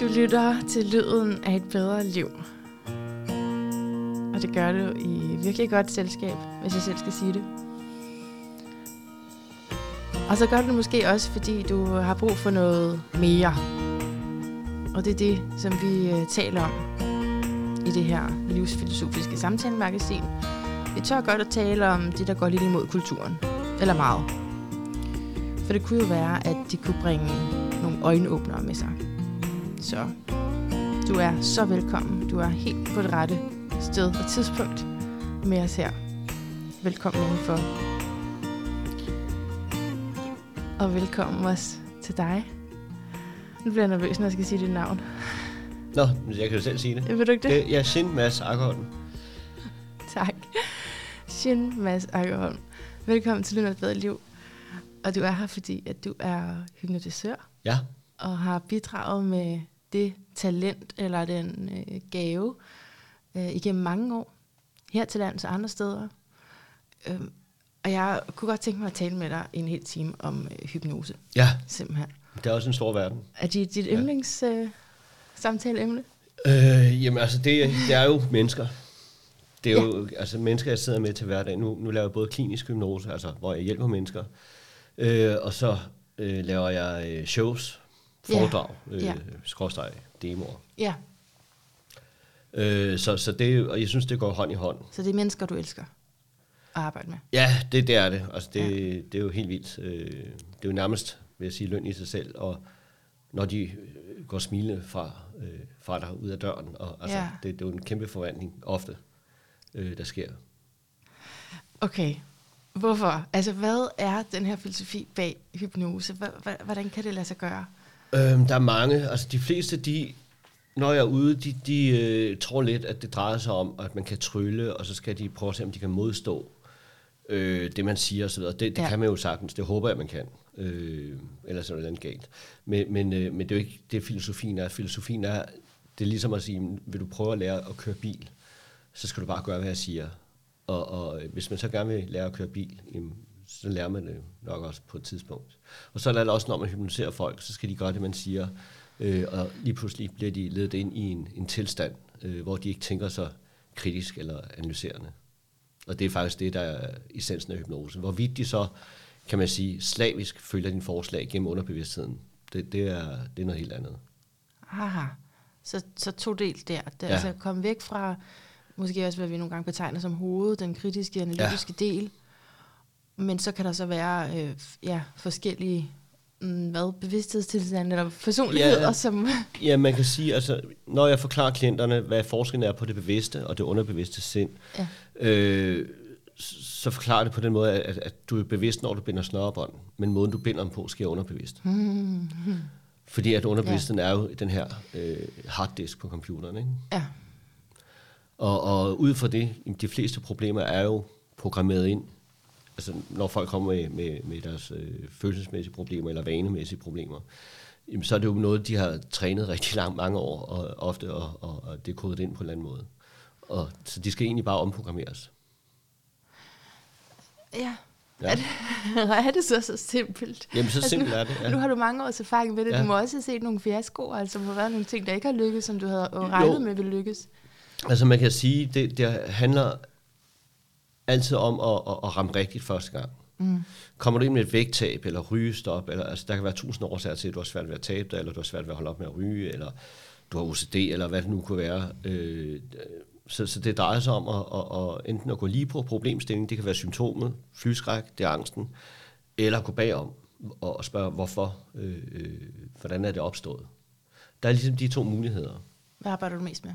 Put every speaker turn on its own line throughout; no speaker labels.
Du lytter til lyden af et bedre liv. Og det gør du i virkelig godt selskab, hvis jeg selv skal sige det. Og så gør du det måske også, fordi du har brug for noget mere. Og det er det, som vi øh, taler om i det her livsfilosofiske samtalemagasin. Vi tør godt at tale om det, der går lidt imod kulturen. Eller meget. For det kunne jo være, at de kunne bringe nogle øjenåbnere med sig. Så du er så velkommen. Du er helt på det rette sted og tidspunkt med os her. Velkommen indenfor. Og velkommen også til dig. Nu bliver jeg nervøs, når jeg skal sige dit navn.
Nå, jeg kan jo selv sige det.
Vil du ikke det?
det jeg er Shin Mads Akkerholm.
Tak. Shin Mads Akkerholm. Velkommen til Lønnet Bedre Liv. Og du er her, fordi at du er hypnotisør
Ja,
og har bidraget med det talent eller den øh, gave øh, igennem mange år. Her til lands og andre steder. Øhm, og jeg kunne godt tænke mig at tale med dig en hel time om øh, hypnose,
ja,
simpelthen.
det er også en stor verden.
Er det dit
Ja.
yndlings øh, samtaleemne?
Øh, jamen altså, det, det er jo mennesker. Det er jo altså, mennesker, jeg sidder med til hverdag. Nu, nu laver jeg både klinisk hypnose, altså hvor jeg hjælper mennesker, øh, og så øh, laver jeg øh, shows,
Ja.
foredrag, øh,
Ja.
skråstreg, demoer.
Ja,
Øh, så, så det, og jeg synes, det går hånd i hånd.
så det er mennesker, du elsker at arbejde med.
Ja, det, det er det. Altså, det, ja. det er jo helt vildt. Øh, det er jo nærmest, vil jeg sige, løn i sig selv. Og når de øh, går smilende fra, øh, fra dig ud af døren. Og, altså,
Ja.
ja. det, det er jo en kæmpe forvandling ofte, øh, der sker.
Okay, hvorfor? Altså, hvad er den her filosofi bag hypnose? Hva- hva- Hvordan kan det lade sig gøre?
Øhm, der er mange. Altså, de fleste, de, når jeg er ude, de, de øh, tror lidt, at det drejer sig om, at man kan trylle, og så skal de prøve at se, om de kan modstå øh, det, man siger osv. Det, det
Ja.
kan man jo sagtens. Det håber jeg, man kan. Øh, ellers er det andet galt. Men, men, øh, men det er jo ikke det, filosofien er. Filosofien er, det er ligesom at sige, vil du prøve at lære at køre bil, så skal du bare gøre, hvad jeg siger. Og, og øh, hvis man så gerne vil lære at køre bil, jamen, så lærer man det nok også på et tidspunkt. Og så er der også, når man hypnotiserer folk, så skal de gøre det, man siger. Øh, og lige pludselig bliver de ledet ind i en, en tilstand, øh, hvor de ikke tænker så kritisk eller analyserende. Og det er faktisk det, der er essensen af hypnose. Hvorvidt de så, kan man sige, slavisk følger dine forslag gennem underbevidstheden, det, det, er, det er noget helt andet.
Aha, så, så to del der. Det
Ja.
altså komme væk fra, måske også hvad vi nogle gange betegner som hovedet, den kritiske, analytiske ja. del. Men så kan der så være øh, ja, forskellige mm, hvad, bevidsthedstilstande eller personligheder,
Ja.
som...
Ja, man kan sige, altså, når jeg forklarer klienterne, hvad forskellen er på det bevidste og det underbevidste sind,
Ja.
øh, så forklarer det på den måde, at, at du er bevidst, når du binder snørebånd, men måden, du binder dem på, sker underbevidst.
Hmm.
Fordi at underbevidstheden er jo den her øh, harddisk på computeren. Ikke?
Ja,
Og, og ud fra det, de fleste problemer er jo programmeret ind. Altså, når folk kommer med, med, med deres øh, følelsesmæssige problemer eller vanemæssige problemer, jamen, så er det jo noget, de har trænet rigtig langt mange år, og ofte, og, og, og det er kodet ind på en eller anden måde. Og, så de skal egentlig bare omprogrammeres.
ja.
Ja.
Er, det, er det så så simpelt?
Jamen, så
Altså,
simpelt
nu,
er det.
Ja. Nu har du mange års erfaring med det. Ja. Du må også have set nogle fiaskoer, altså der må være nogle ting, der ikke har lykkes, som du havde jo regnet
Jo.
med ville lykkes.
Altså, man kan sige, det, det handler altid om at, at, at ramme rigtigt første gang.
Mm.
Kommer du ind med et vægttab eller rygestop, eller, altså, der kan være tusind årsager til, at du har svært ved at tabe dig, eller du har svært ved at holde op med at ryge, eller du har OCD, eller hvad det nu kunne være. Øh, så, så det drejer sig om at, at, at enten at gå lige på problemstillingen, det kan være symptomet, flyskræk, det er angsten, eller gå bagom og, spørge, hvorfor, øh, øh, hvordan er det opstået. Der er ligesom de to muligheder.
Hvad arbejder du mest med?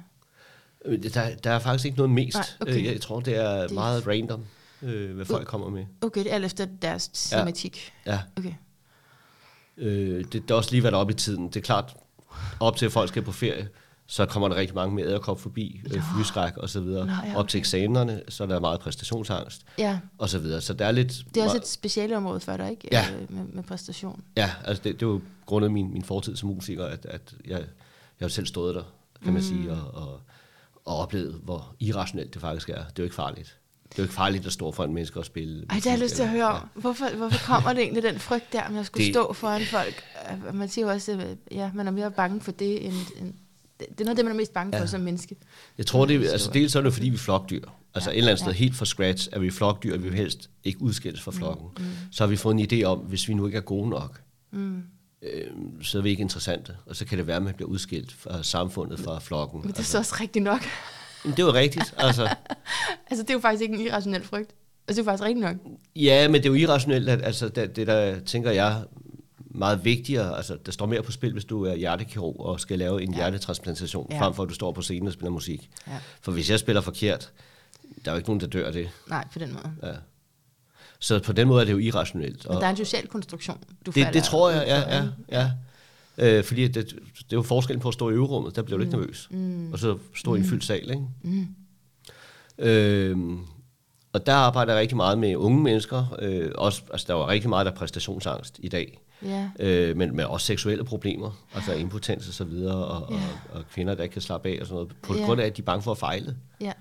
Øh, Der, der er faktisk ikke noget mest.
Nej, okay.
Øh, Jeg tror, det er
Det
meget random, øh, hvad folk kommer med.
Okay, det er alt efter deres tematik.
Ja.
Okay.
Øh, det, det er også lige været op i tiden. Det er klart, op til at folk skal på ferie, så kommer der rigtig mange med æderkop forbi, øh, flyskræk og så videre.
Nå, ja,
Op til
okay.
eksamenerne, så er der meget præstationsangst
Ja,
og så videre. Så der er lidt...
det er også et specialeområde for dig, ikke?
Ja.
Øh, med, med præstation.
Ja, altså det, det er jo grundet min, min fortid som musiker, at, at jeg, jeg har selv stået der, kan man
Mm.
sige, og, og, og oplevet, hvor irrationelt det faktisk er. Det er jo ikke farligt. Det er jo ikke farligt at stå for en menneske og spille.
Ej, det har jeg lyst til at høre om. Hvorfor, hvorfor kommer det egentlig den frygt der, om jeg skulle
Det-
stå foran folk? man siger jo også, at ja, man er mere bange for det, end, end det er noget af det, man er mest bange for
Ja.
som menneske.
Jeg tror, det altså dels så er det fordi, vi er flokdyr. Altså
Ja,
et eller andet sted
ja.
helt fra scratch er vi flokdyr, og vi vil helst ikke udskilles fra flokken. Mm. Så har vi fået en idé om, hvis vi nu ikke er gode nok,
Mm.
Øh, så er vi ikke interessante. Og så kan det være, at man bliver udskilt fra samfundet, fra flokken.
Men det er så også rigtigt nok.
Men det er jo rigtigt. Altså,
altså, det er jo faktisk ikke en irrationel frygt. Altså, det er jo faktisk rigtigt nok.
ja, men det er jo irrationelt, at altså, det, det der, tænker jeg, meget vigtigere, altså der står mere på spil, hvis du er hjertekirurg og skal lave en
Ja.
hjertetransplantation,
ja.
frem for at du står på scenen og spiller musik.
Ja.
For hvis jeg spiller forkert, der er jo ikke nogen, der dør af det.
Nej, på den måde.
Ja. Så på den måde er det jo irrationelt.
Men
Og
der er en social konstruktion, du
det,
falder
det tror jeg, ja. ja, ja. Øh, fordi det, det er jo forskellen på at stå i øverummet, der bliver du ikke nervøs.
Mm.
Og så stå i en fyldt sal, ikke?
Mm.
Øhm, og der arbejder jeg rigtig meget med unge mennesker. Øh, også, altså, der var rigtig meget der er præstationsangst i dag.
Ja.
Øh, men, men også seksuelle problemer, altså impotens og så videre, og,
Ja.
og, og kvinder, der ikke kan slappe af og sådan noget, på
Ja.
grund af, at de er bange for at fejle.
Ja.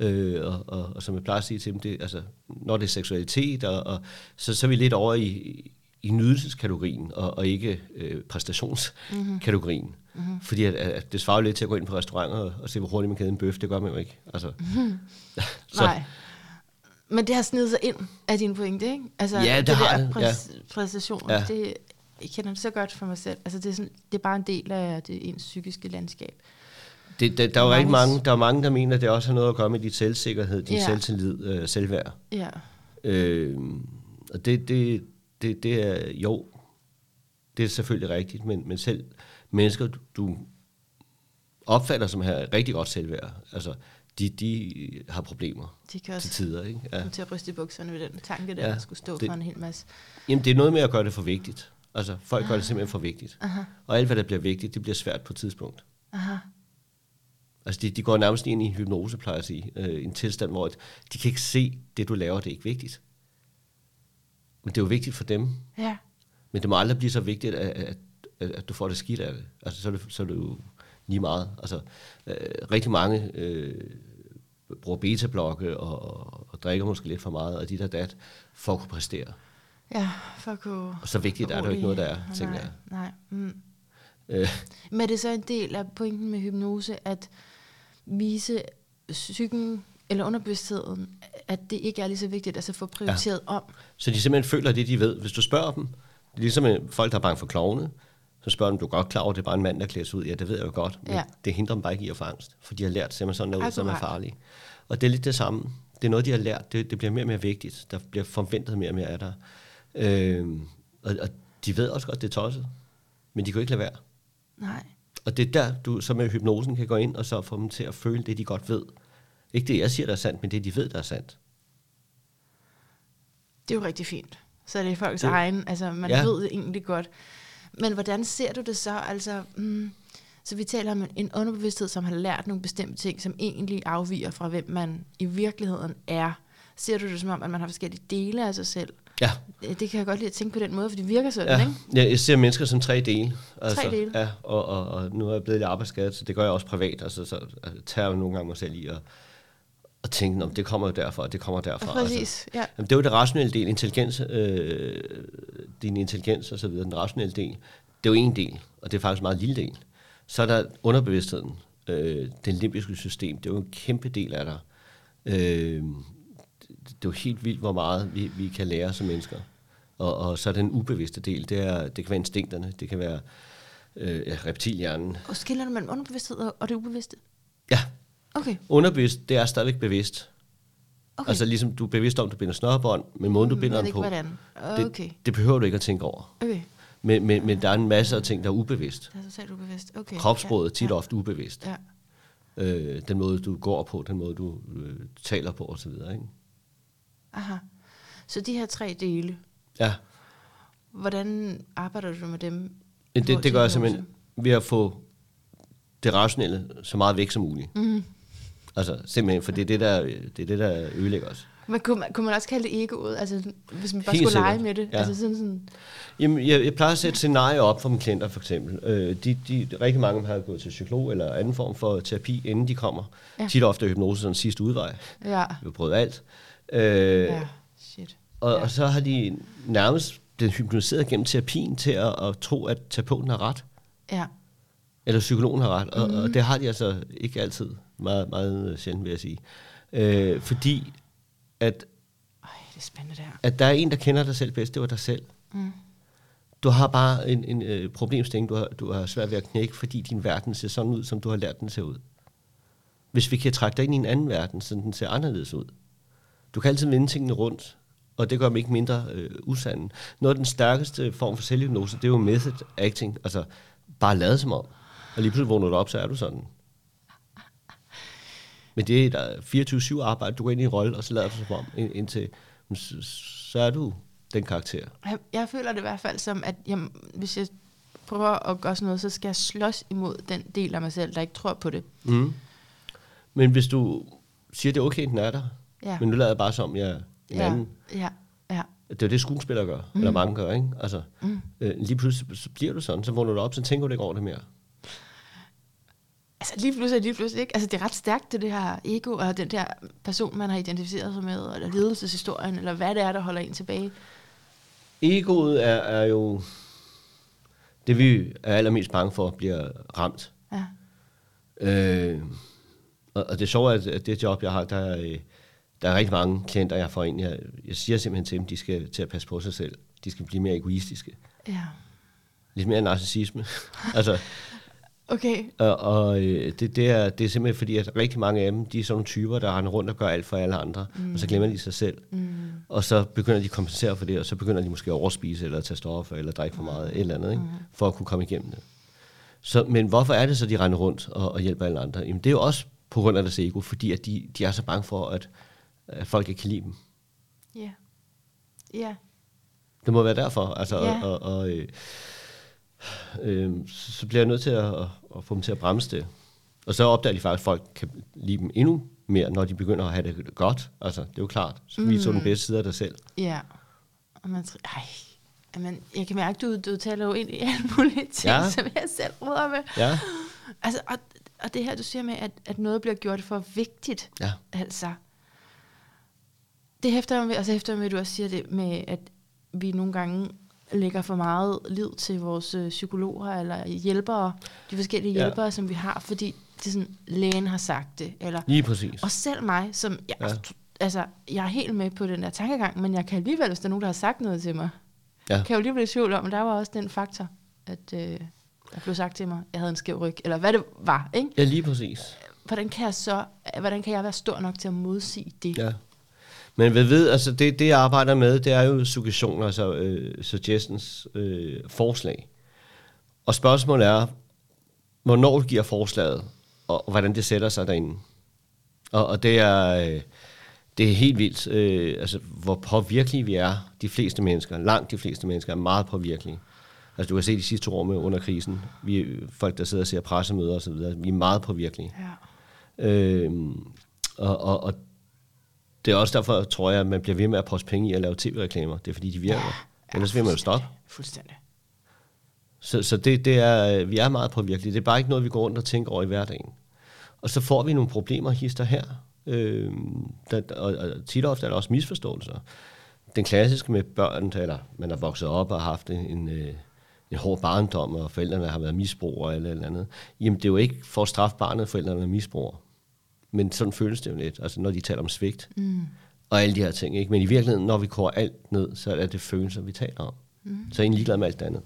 Øh, og, og, og som jeg plejer at sige til dem, det, altså, når det er seksualitet, og, og, så, så er vi lidt over i, i nydelseskategorien, og, og ikke øh, præstationskategorien. Mm-hmm. Fordi at, at det svarer jo lidt til at gå ind på restauranter og, og se, hvor hurtigt man kan en bøf. Det gør man jo ikke. Altså,
Så. Nej. Men det har snedet sig ind af din pointe, ikke? Altså,
Ja, det
det
har
der
det,
Præs- præstation,
Ja.
det, jeg kender det så godt for mig selv. Altså, det er, sådan, det er bare en del af det ens psykiske landskab.
Det, det, der er jo
Mange-
rigtig mange, der er mange, der mener, at det også har noget at gøre med dit selvsikkerhed, din
Ja.
selvtillid, øh, selvværd.
Ja.
Øh, og det, det, det, det er, jo, det er selvfølgelig rigtigt, men, men selv mennesker, du, opfatter som har rigtig godt selvværd, altså, de, de har problemer
Det kan
til
også
tider. Ikke? Ja.
til at bryste i bukserne ved den tanke, der
Ja,
skulle stå
det-
for en hel masse.
Jamen, det er noget med at gøre det for vigtigt. Altså, folk gør det simpelthen for vigtigt.
Aha,
Og alt, hvad der bliver vigtigt, det bliver svært på et tidspunkt.
aha.
Altså, de, de går nærmest ind i en hypnose, plejer at sige. Øh, en tilstand, hvor de kan ikke se, det du laver, det er ikke vigtigt. Men det er jo vigtigt for dem.
Ja,
Men det må aldrig blive så vigtigt, at, at, at, at du får det skidt af det. Altså, så er det, så er det jo lige meget. Altså, øh, rigtig mange øh, bruger betablokke og, og, og drikker måske lidt for meget, og dit og dat, for at kunne præstere.
ja, for at kunne...
Og så vigtigt er det jo ikke noget, der er,
Nej,
tænker jeg.
Nej, mm.
Øh,
Men er det så en del af pointen med hypnose, at vise psyken eller underbevidstheden, at det ikke er lige så vigtigt, altså få prioriteret ja. om?
så de simpelthen føler det, de ved. Hvis du spørger dem, ligesom øh, folk, der er bange for klovne, så spørger dem, du er godt klar over, at det er bare en mand, der klæder sig ud. Ja, det ved jeg jo godt, men
Ja.
det hindrer dem bare ikke i at få angst, for de har lært simpelthen sådan noget, som er farligt. Og det er lidt det samme. Det er noget, de har lært. Det, det bliver mere og mere vigtigt. Der bliver forventet mere og mere af dig. Øhm, og, og de ved også godt, det er tosset, men de kan jo ikke lade være.
Nej.
Og det er der, du så med hypnosen kan gå ind og så få dem til at føle det, de godt ved. Ikke det, jeg siger, der er sandt, men det, de ved, der er sandt.
Det er jo rigtig fint. Så er det folks
Det-
egen, altså man
Ja.
ved det egentlig godt. Men hvordan ser du det så? Altså, mm, så vi taler om en underbevidsthed, som har lært nogle bestemte ting, som egentlig afviger fra, hvem man i virkeligheden er. Ser du det som om, at man har forskellige dele af sig selv?
Ja,
Øh, Det kan jeg godt lide at tænke på den måde, for det virker sådan,
ja.
ikke?
ja jeg ser mennesker som tre dele. Altså,
Tre dele?
Ja, og, og, og nu er jeg blevet lidt arbejdsskadet, så det gør jeg også privat. Altså, så altså, tager jeg jo nogle gange mig selv i at, at tænke, om det kommer jo derfra, og det kommer derfra. Altså,
Præcis, ja.
Jamen, det er jo det rationelle del, intelligens, øh, din intelligens og så videre, den rationelle del, det er jo en del, og det er faktisk en meget lille del. Så er der underbevidstheden, øh, det limbiske system, det er jo en kæmpe del af dig. Øh, det er jo helt vildt, hvor meget vi, vi kan lære som mennesker. Og, og så er den ubevidste del, det, er, det kan være instinkterne, det kan være øh, ja, reptilhjernen.
Og skiller mellem underbevidsthed og det ubevidste?
Ja,
Okay,
underbevidst, det er stadigvæk bevidst.
okay.
Altså ligesom du er bevidst om, du binder snørebånd, men måden du binder
Men
den
ikke
på,
hvordan. Okay,
det, det behøver du ikke at tænke over.
okay.
Men, men, men der er en masse af ting, der er ubevidst.
Det er totalt ubevidst. Okay.
Kropssproget er tit
ja,
ofte ubevidst.
Ja.
Øh, den måde, du går på, den måde, du øh, taler på osv. Ikke?
Aha. Så de her tre dele,
Ja,
hvordan arbejder du med dem?
det, det
til
gør jeg simpelthen ved at få det rationelle så meget væk som muligt.
Mhm.
Altså simpelthen, for det er det, der, det er det, der ødelægger os.
Men kunne man, kunne man også kalde det egoet? Altså, hvis man bare
Helt
skulle lege
sikkert,
med det?
ja.
Altså sådan sådan...
Jamen, jeg, jeg plejer at sætte scenarier op for mine klienter, for eksempel. Øh, de, de, rigtig mange har gået til psykolog eller anden form for terapi, inden de kommer.
Ja.
Tit ofte hypnose sådan sidste udvej.
Ja.
Vi har prøvet alt. Øh,
Ja, shit.
Og,
Ja.
og så har de nærmest den hypnotiseret gennem terapien til at, at tro, at terapeuten har ret.
Ja.
Eller psykologen har ret. Og, mm. og det har de altså ikke altid. Meget, meget sjældent, vil jeg sige. Øh, fordi at,
Ej, det er spændende det her.
at der er en, der kender dig selv bedst, det var dig selv.
Mm.
Du har bare en, en øh, problemstilling, du har, du har svært ved at knække, fordi din verden ser sådan ud, som du har lært den ser ud. Hvis vi kan trække dig ind i en anden verden, så den ser anderledes ud. Du kan altid vende tingene rundt, og det gør dem ikke mindre øh, usande. Noget af den stærkeste form for selvhypnose, det er jo method acting, altså bare lade som om. Og lige pludselig vågner du op, så er du sådan. Men det er der 24-7 arbejde, du går ind i en rolle, og så lader du som om, ind- indtil så, er du den karakter.
Jeg, jeg føler det i hvert fald som, at jeg, hvis jeg prøver at gøre sådan noget, så skal jeg slås imod den del af mig selv, der ikke tror på det.
Mm. Men hvis du siger, det er okay, den er der,
Ja.
men nu lader jeg bare som, jeg er en
ja.
anden.
Ja. Ja.
Det er jo det, skuespillere gør, mm. eller mange gør, ikke? Altså, mm. øh, lige pludselig så bliver du sådan, så vågner du op, så tænker du ikke over det mere.
Altså lige pludselig, lige pludselig ikke. Altså det er ret stærkt, det, det her ego, og den der person, man har identificeret sig med, eller ledelseshistorien, eller hvad det er, der holder en tilbage.
Egoet er, er jo det, vi er allermest bange for, bliver ramt.
Ja.
Øh, og, og det er sjovt, at, det job, jeg har, der er, øh, der er rigtig mange klienter, jeg får ind. Jeg, jeg siger simpelthen til dem, de skal til at passe på sig selv. De skal blive mere egoistiske.
Ja.
Lidt mere narcissisme. altså,
Okay.
og, og øh, det, det, er, det er simpelthen fordi, at rigtig mange af dem, de er sådan nogle typer, der render rundt og gør alt for alle andre, mm. og så glemmer de sig selv. Mm. Og så begynder de at kompensere for det, og så begynder de måske at overspise, eller tage stoffer, eller drikke for meget, et eller andet, ikke? for at kunne komme igennem det. Så, men hvorfor er det så, de render rundt og, og hjælper alle andre? Jamen, det er jo også på grund af deres ego, fordi at de, de er så bange for, at, at folk ikke kan lide dem.
Ja. Ja.
Det må være derfor. Altså,
Ja.
og, og, og, øh, øh, så så bliver jeg nødt til at, at, at få dem til at bremse det. Og så opdager de faktisk, at folk kan lide dem endnu mere, når de begynder at have det godt. Altså, det er jo klart. Så viser du den bedste side af dig selv.
Ja. Og man tror, ej, Jamen, jeg kan mærke, du, du taler jo ind i alle mulige ting,
ja.
som jeg selv råder med.
Ja,
Altså, og, og det her, du siger med, at, at noget bliver gjort for vigtigt.
ja.
Altså, det hæfter jeg med, og så hæfter jeg med, at du også siger det med, at vi nogle gange lægger for meget lid til vores øh, psykologer eller hjælpere, de forskellige
Ja.
hjælpere, som vi har, fordi det er sådan, lægen har sagt det, eller
Lige præcis.
og selv mig, som jeg,
Ja.
ja. altså, jeg er helt med på den der tankegang, men jeg kan alligevel, hvis der er nogen, der har sagt noget til mig,
Ja.
kan jeg jo alligevel blive i tvivl om, at der var også den faktor, at øh, der blev sagt til mig, jeg havde en skæv ryg, eller hvad det var, ikke?
Ja, lige præcis.
Hvordan kan jeg så, hvordan kan jeg være stor nok til at modsige det?
Ja. Men hvad ved, altså det, det jeg arbejder med, det er jo suggestioner, altså øh, suggestions, øh, forslag. Og spørgsmålet er, hvornår du giver forslaget, og, og hvordan det sætter sig derinde. Og, og det er, øh, det er helt vildt, øh, altså hvor påvirkelige vi er, de fleste mennesker, langt de fleste mennesker er meget påvirkelige. Altså du kan se de sidste to år med under krisen, vi folk, der sidder og ser pressemøder og så videre, vi er meget påvirkelige.
Ja.
Øhm, og, og, og det er også derfor, tror jeg, at man bliver ved med at poste penge i at lave tv-reklamer. Det er fordi, de virker. Ja, Ellers vil man jo stoppe.
Fuldstændig.
Så, så det, det er, vi er meget påvirkelige. Det er bare ikke noget, vi går rundt og tænker over i hverdagen. Og så får vi nogle problemer hister her. Øhm, der, og, og tit og ofte er der også misforståelser. Den klassiske med børn, eller man er vokset op og har haft en, en, øh, en hård barndom, og forældrene har været misbrugere eller eller andet. Jamen, det er jo ikke for at straffe barnet, forældrene er misbrugere. Men sådan føles det jo lidt, altså når de taler om svigt. Mm. Og alle de her ting. Ikke? Men i virkeligheden, når vi går alt ned, så er det følelser, vi taler om. Mm. Så er jeg ligeglad med alt det andet.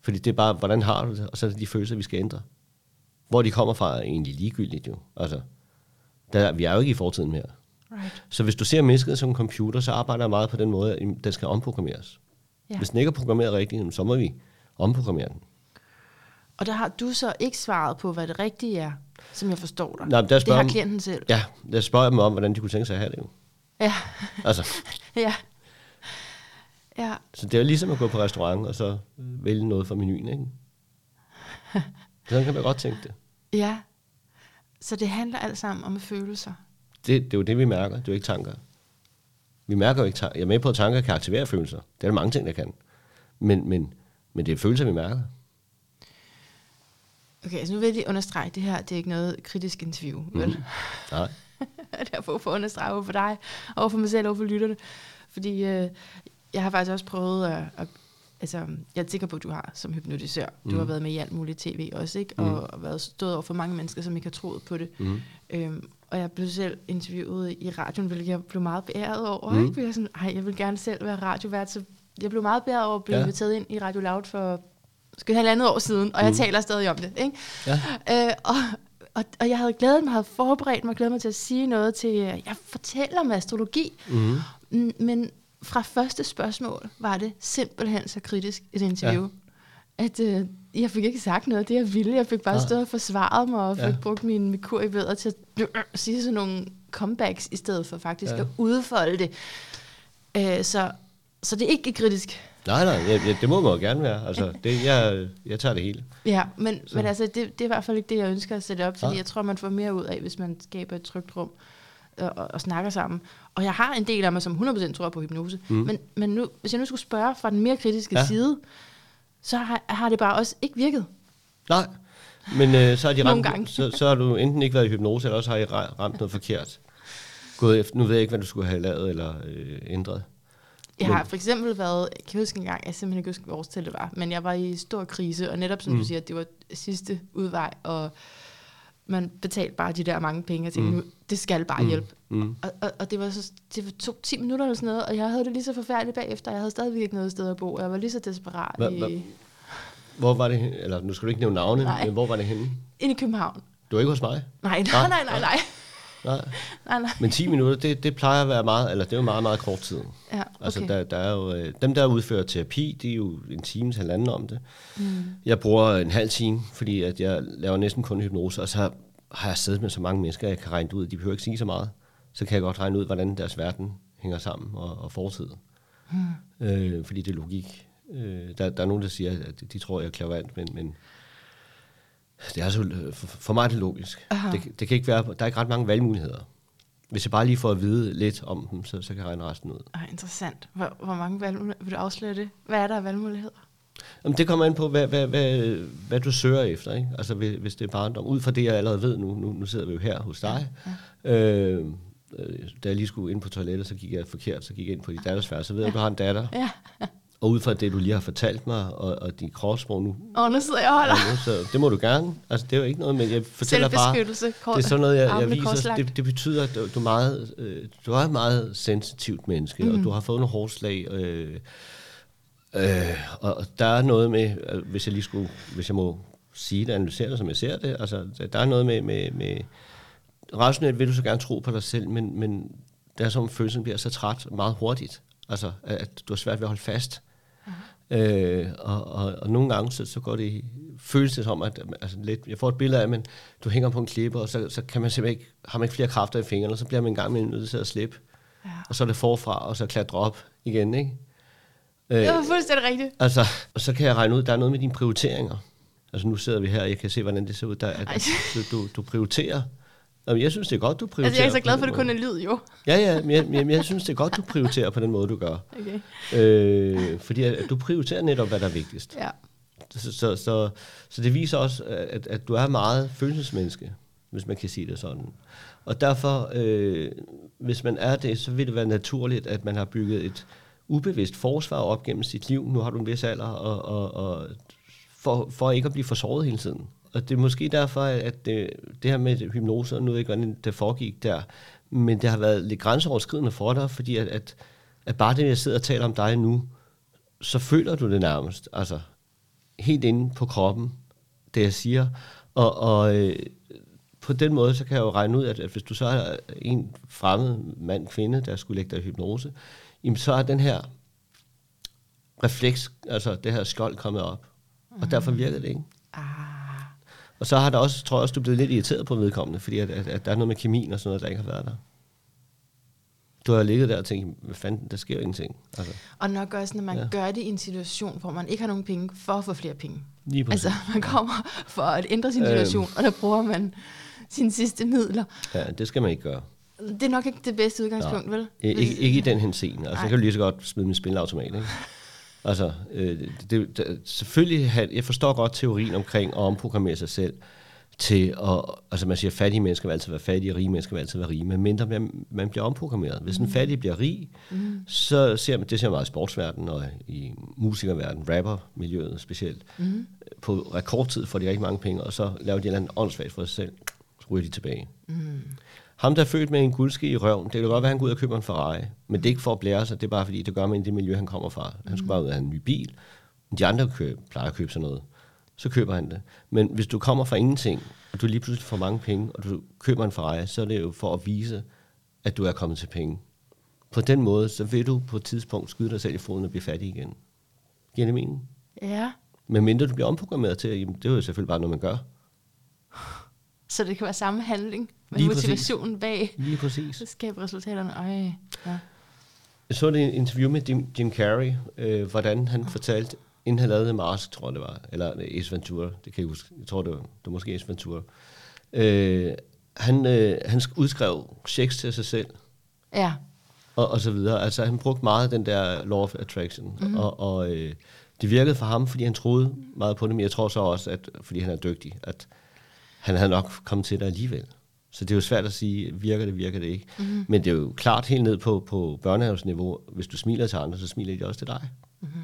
Fordi det er bare, hvordan har du det? Og så er det de følelser, vi skal ændre. Hvor de kommer fra, er egentlig ligegyldigt jo. Altså, der, vi er jo ikke i fortiden mere.
Right.
Så hvis du ser mennesket som en computer, så arbejder jeg meget på den måde, at den skal omprogrammeres. Ja. Hvis den ikke er programmeret rigtigt, så må vi omprogrammere den.
Og der har du så ikke svaret på, hvad det rigtige er, som jeg forstår dig.
Men der
det har
dem-
klienten selv.
Ja, der spørger jeg dem om, hvordan de kunne tænke sig at have det. Jo.
Ja.
Altså,
ja. Ja.
så det er jo ligesom at gå på restaurant, og så vælge noget fra menuen, ikke? Sådan kan man godt tænke det.
Ja. Så det handler alt sammen om følelser.
det. Det er jo det, vi mærker. Det er jo ikke tanker. Vi mærker jo ikke tanker. Jeg er med på, at tanker kan aktivere følelser. Det er der mange ting, der kan. Men, men, men det er følelser, vi mærker.
Okay, så nu vil jeg lige understrege, det her det er ikke noget kritisk interview, vel?
Mhm. Nej.
det er for at understrege over for dig, over for mig selv, over for lytterne. Fordi øh, jeg har faktisk også prøvet at, at altså, jeg er sikker på, at du har som hypnotisør. Du
Mm.
har været med i alt muligt tv også, ikke? Og,
Mm.
og været stået over for mange mennesker, som ikke har troet på det.
Mm.
Øhm, og jeg blev selv interviewet i radioen, hvilket jeg blev meget beæret over.
Mm.
Mm. Ikke? Jeg, sådan, Ej, jeg vil gerne selv være radiovært, så jeg blev meget beæret over at blive
ja.
inviteret ind i Radio Loud for skal halvandet år siden, og jeg
Mm.
taler stadig om det. Ikke?
Ja.
Øh, og, og, og jeg havde glædet mig, havde forberedt mig, glædet mig til at sige noget til, øh, jeg fortæller om astrologi,
Mm.
Men fra første spørgsmål var det simpelthen så kritisk et interview, ja. at øh, jeg fik ikke sagt noget af det, jeg ville. Jeg fik bare
Nej.
stået og forsvaret mig, og fik
Ja.
ja. brugt min Merkur i vædder til at øh, sige sådan nogle comebacks, i stedet for faktisk
Ja.
ja. at udfolde det. Øh, så, så det er ikke kritisk.
Nej, nej, ja, ja, det må man jo gerne være. Altså, det, jeg, jeg tager det hele.
Ja, men,
Så.
men altså, det, det er i hvert fald ikke det, jeg ønsker at sætte op, fordi
Nej.
jeg tror, man får mere ud af, hvis man skaber et trygt rum og, og, og snakker sammen. Og jeg har en del af mig, som 100% tror på hypnose.
Mm.
Men, men nu, hvis jeg nu skulle spørge fra den mere kritiske
Ja.
ja. side, så har, har det bare også ikke virket.
Nej, men øh, så, har de ramt,
gange.
så, så har du enten ikke været i hypnose, eller også har I ra- ramt noget forkert. Gået efter, nu ved jeg ikke, hvad du skulle have lavet eller øh, ændret.
Jeg har for eksempel været, jeg kan huske en gang, jeg simpelthen ikke huske, hvad årstal det var, men jeg var i stor krise, og netop som
Mm.
du siger, at det var sidste udvej, og man betalte bare de der mange penge, og tænkte,
Mm.
nu, det skal bare
Mm.
hjælpe.
Mm.
Og, og, og det var så det var tog 10 minutter eller sådan noget, og jeg havde det lige så forfærdeligt bagefter. Jeg havde stadigvæk ikke noget sted at bo, og jeg var lige så desperat
Hva- hva- Hvor var det, eller nu skal du ikke nævne navne,
Nej.
men hvor var det henne?
inde i København.
Du var ikke hos mig?
Nej,
Nej,
nej, nej, nej, nej.
Nej.
nej.
Men 10 minutter, det, det plejer at være meget, eller det er jo meget, meget kort tid.
Ja,
Altså,
okay.
der, der er jo, øh, dem, der udfører terapi, de er jo en times, halvanden om det.
Mm.
Jeg bruger en halv time, fordi at jeg laver næsten kun hypnose, og så har jeg siddet med så mange mennesker, jeg kan regne det ud. De behøver ikke sige så meget. Så kan jeg godt regne ud, hvordan deres verden hænger sammen og, og fortid.
Mm.
Øh, fordi det er logik. Øh, der, der er nogen, der siger, at de, tror, jeg er klavant, men, men det er altså, for, for mig er det logisk.
Aha.
Det, det kan ikke være, der er ikke ret mange valgmuligheder. Hvis jeg bare lige får at vide lidt om dem, så, så kan jeg regne resten ud.
Ej, interessant. Hvor, hvor mange valgmuligheder, vil du afsløre det? Hvad er der af valgmuligheder?
Jamen, det kommer an på, hvad, hvad, hvad, hvad du søger efter. Ikke? Altså, hvis, det er barndom. Ud fra det, jeg allerede ved nu, nu, nu sidder vi jo her hos dig. Ja. Øh, øh, da jeg lige skulle ind på toilettet, så gik jeg forkert, så gik jeg ind på dit datters værelse. Så ved jeg, at du har en datter.
Ja.
Og ud fra det, du lige har fortalt mig, og, og din kropssprog nu,
Og nu sidder jeg og holder.
Ja, nu, så det må du gerne. Altså, det er jo ikke noget, men jeg fortæller bare, det er sådan noget, jeg, jeg viser. Det, det betyder, at du, er meget, øh, du er et meget sensitivt menneske, mm. og du har fået nogle hårde slag. Øh, øh, og der er noget med, øh, hvis jeg lige skulle, hvis jeg må sige det, analysere det, som jeg ser det, altså, der- er noget med, med, med rationelt vil du så gerne tro på dig selv, men, men det er som om følelsen bliver så træt meget hurtigt. Altså, at du har svært ved at holde fast. Øh, og, og, og nogle gange, så, så går det i- føles det som, at altså lidt, jeg får et billede af, men du hænger på en klippe, og så, så kan man simpelthen ikke, har man ikke flere kræfter i fingrene, og så bliver man en gang med nødt til at slippe.
Ja.
Og så er det forfra, og så klatre op igen, ikke? Øh,
Det var fuldstændig rigtigt.
altså, og så kan jeg regne ud, der er noget med dine prioriteringer. Altså nu sidder vi her, og jeg kan se, hvordan det ser ud. Der, at,
Ej.
at du, du, du prioriterer. Jamen, jeg synes, det er godt, du prioriterer.
Altså, jeg er så glad for, at det kun er lyd, jo.
Ja, ja, men jeg, men jeg synes, det er godt, du prioriterer på den måde, du gør.
Okay.
Øh, fordi at, at du prioriterer netop, hvad der er vigtigst.
Ja.
Så, så, så, så det viser også, at, at du er meget følelsesmenneske, hvis man kan sige det sådan. Og derfor, øh, hvis man er det, så vil det være naturligt, at man har bygget et ubevidst forsvar op gennem sit liv. Nu har du en vis alder, og, og, og for, for ikke at blive forsåret hele tiden. Og det er måske derfor, at det, det her med hypnose, og nu ved jeg ikke, hvordan det foregik der, men det har været lidt grænseoverskridende for dig, fordi at, at, at bare det, jeg sidder og taler om dig nu, så føler du det nærmest, altså helt inde på kroppen, det jeg siger. Og, og øh, på den måde, så kan jeg jo regne ud, at, at hvis du så er en fremmed mand, kvinde, der skulle lægge dig i hypnose, jamen så er den her refleks, altså det her skjold kommet op. Og derfor virker det ikke.
Ah.
Og så har der også, tror jeg også, du er blevet lidt irriteret på vedkommende, fordi at, at, at der er noget med kemien og sådan noget, der ikke har været der. Du har ligget der og tænkt, hvad fanden, der sker jo ingenting. Altså,
Og nok også, når man
Ja.
gør det i en situation, hvor man ikke har nogen penge for at få flere penge.
lige præcis.
Altså, man kommer for at ændre sin
Øhm.
situation, og der bruger man sine sidste midler.
Ja, det skal man ikke gøre.
Det er nok ikke det bedste udgangspunkt,
Nå.
vel?
I- Ikke, ikke i den henseende. Altså, jeg kan jo lige så godt smide min spilautomat, ikke? Altså, øh, det, det, selvfølgelig, have, jeg forstår godt teorien omkring at omprogrammere sig selv til at, altså man siger, fattige mennesker vil altid være fattige, og rige mennesker vil altid være rige, men mindre man, man bliver omprogrammeret. Hvis en fattig bliver rig, mm. så ser man, det ser man meget i sportsverdenen og i musikerverdenen, rappermiljøet specielt. Mm. På rekordtid får de rigtig mange penge, og så laver de et eller andet åndssvagt for sig selv, så ryger de tilbage. Mm. Ham, der er født med en guldske i røven, det kan godt være, at han går ud og køber en Ferrari, men det er ikke for at blære sig, det er bare fordi, det gør man i det miljø, han kommer fra. Han skulle bare ud og have en ny bil. De andre køb, plejer at købe sådan noget så køber han det. Men hvis du kommer fra ingenting, og du lige pludselig får mange penge, og du køber en Ferrari, så er det jo for at vise, at du er kommet til penge. På den måde, så vil du på et tidspunkt skyde dig selv i foden og blive fattig igen. Giver det mening?
Ja.
Men mindre du bliver omprogrammeret til, jamen, det er jo selvfølgelig bare noget, man gør.
Så det kan være samme handling, med
Lige
motivationen
præcis.
bag
Lige præcis.
at skabe resultaterne. Ej, ja.
Jeg så det i et interview med Jim, Jim Carrey, øh, hvordan han fortalte, inden han lavede Mask, tror jeg det var, eller Ace Ventura, det kan jeg huske, jeg tror det var, det var måske Ace Ventura. Øh, han, øh, han udskrev checks til sig selv,
Ja.
og, og så videre. Altså han brugte meget den der law of attraction,
Mhm.
mm. og, og øh, det virkede for ham, fordi han troede meget på det, men jeg tror så også, at fordi han er dygtig, at han havde nok kommet til det alligevel. Så det er jo svært at sige, virker det, virker det ikke.
Mhm.
Mm. Men det er jo klart helt ned på, på børnehavsniveau, hvis du smiler til andre, så smiler de også til dig.
Mhm.
Mm.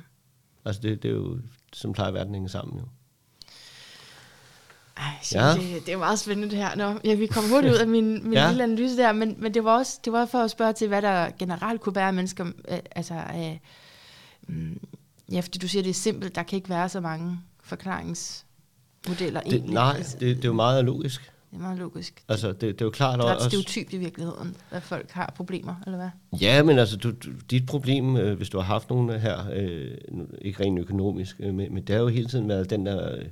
Altså det, det er jo, som plejer verden hænge sammen jo.
Ej, shit,
Ja.
det, det er meget spændende det her. Nå, ja, vi kommer hurtigt ud af min, min
Ja.
lille analyse der, men, men det var også det var for at spørge til, hvad der generelt kunne være mennesker. Øh, altså, øh, mm, ja, fordi du siger, det er simpelt. Der kan ikke være så mange forklaringsmodeller
Det,
egentlig.
nej,
Altså,
det, det er jo meget logisk.
Det er meget logisk.
Altså det, det er jo klart
Det er ret stereotypt i virkeligheden, at folk har problemer, eller hvad?
Ja, men altså, du, dit problem, øh, hvis du har haft nogle her, øh, ikke rent økonomisk, øh, men, men det har jo hele tiden været den der, øh,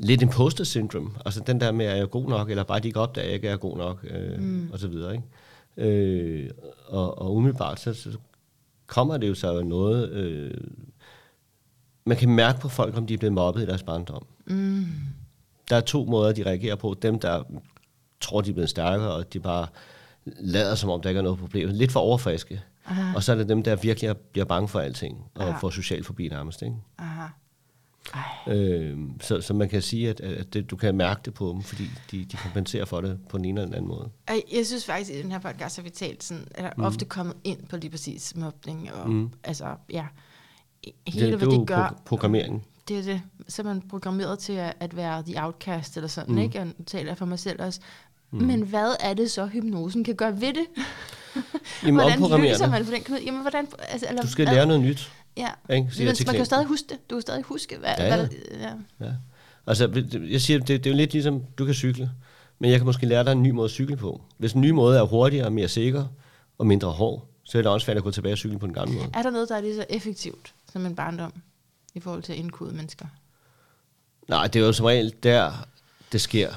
lidt imposter syndrome, altså den der med, er jeg god nok, eller bare de ikke opdager, at jeg ikke er god nok, øh, mm. og så videre, ikke? Øh, og, og umiddelbart, så, så kommer det jo så noget, øh, man kan mærke på folk, om de er blevet mobbet i deres barndom.
Mm.
Der er to måder, de reagerer på. Dem, der tror, de er blevet stærkere, og de bare lader, som om der ikke er noget problem. Lidt for overfriske.
Aha.
Og så er det dem, der virkelig er- bliver bange for alting, og
Aha.
får social fobi nærmest. Ikke?
Aha. Ej.
Øh, så, så man kan sige, at, at det, du kan mærke det på dem, fordi de, de kompenserer for det på den ene eller den anden måde.
Jeg synes faktisk, at i den her podcast har vi talt sådan, er der mm. ofte kommet ind på lige præcis mobning, og mm. altså, ja, hele
det,
hvad
det
gør.
pro- programmering.
Det er det. Så er man programmeret til at, at være the outcast eller sådan,
Mm.
ikke? Nu taler jeg for mig selv også. Mm. Men hvad er det så, hypnosen kan gøre ved det?
Jamen,
hvordan løser man for den knude? Jamen, hvordan... Altså, eller,
Du skal lære noget nyt.
Ja,
Ikke?
men man
jeg
kan jo stadig huske det. Du kan stadig huske, hvad...
Ja, ja.
hvad ja.
Ja. Altså, jeg siger, det, det er jo lidt ligesom, du kan cykle, men jeg kan måske lære dig en ny måde at cykle på. Hvis en ny måde er hurtigere, mere sikker og mindre hård, så er det også svært at gå tilbage og cykle på den gamle måde.
Er der noget, der er lige så effektivt som en barndom i forhold til at indkode mennesker?
Nej, det er jo som regel der, det sker.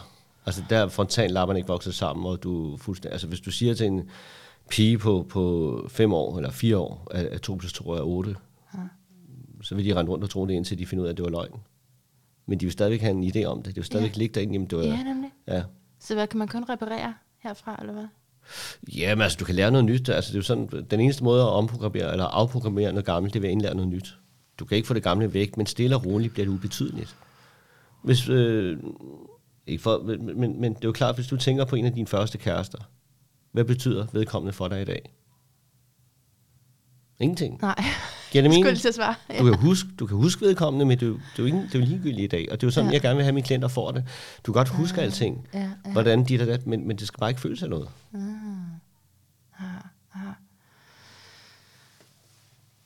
Altså der frontallapperne ikke vokser sammen, og du er fuldstændig... Altså hvis du siger til en pige på, på fem år eller fire år, at, at 2 plus 2 er 8,
Ja.
så vil de rende rundt og tro det, indtil de finder ud af, at det var løgn. Men de vil stadigvæk have en idé om det. Det vil stadigvæk
Ja.
ligge derinde, jamen det var...
Ja, nemlig.
ja.
Så hvad kan man kun reparere herfra, eller hvad?
Ja, men altså, du kan lære noget nyt. Altså, det er jo sådan, den eneste måde at omprogrammere eller afprogrammere noget gammelt, det er ved at indlære noget nyt. Du kan ikke få det gamle væk, men stille og roligt bliver det ubetydeligt. Hvis, øh, ikke for, men, men, det er jo klart, hvis du tænker på en af dine første kærester, hvad betyder vedkommende for dig i dag? Ingenting.
Nej,
Giver det
skulle
mening?
jeg til at svare.
Du kan huske, du kan huske vedkommende, men det er jo, det er jo, ikke, det er jo ligegyldigt i dag. Og det er jo sådan,
Ja.
jeg gerne vil have, at mine klienter får det. Du kan godt huske alting,
Ja, ja.
hvordan og dat, men, men det skal bare ikke føles af noget.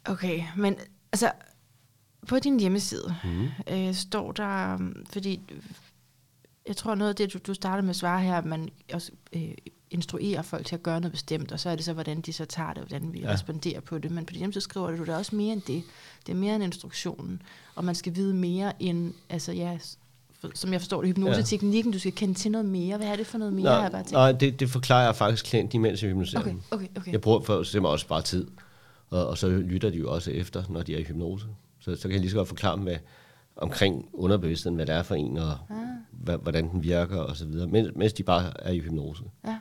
Okay, men altså, på din hjemmeside mm. øh, står der, fordi jeg tror noget af det, du, du starter med at svare her, at man også øh, instruerer folk til at gøre noget bestemt, og så er det så, hvordan de så tager det, og hvordan vi
Ja.
ja. responderer på det. Men på din hjemmeside skriver du, det er også mere end det. Det er mere end instruktionen, og man skal vide mere end, altså ja, som jeg forstår det, hypnoseteknikken, du skal kende til noget mere. Hvad er det for noget mere,
Nej,
jeg bare tænkt?
nej det, det forklarer jeg faktisk klienten, imens jeg hypnotiserer
Okay, okay, okay.
Jeg bruger for simpelthen også bare tid, og, og så lytter de jo også efter, når de er i hypnose. Så, så kan jeg lige så godt forklare dem, hvad, omkring underbevidstheden, hvad det er for en, og
Ah.
hvordan den virker og så videre, mens, mens de bare er i hypnose.
Ja.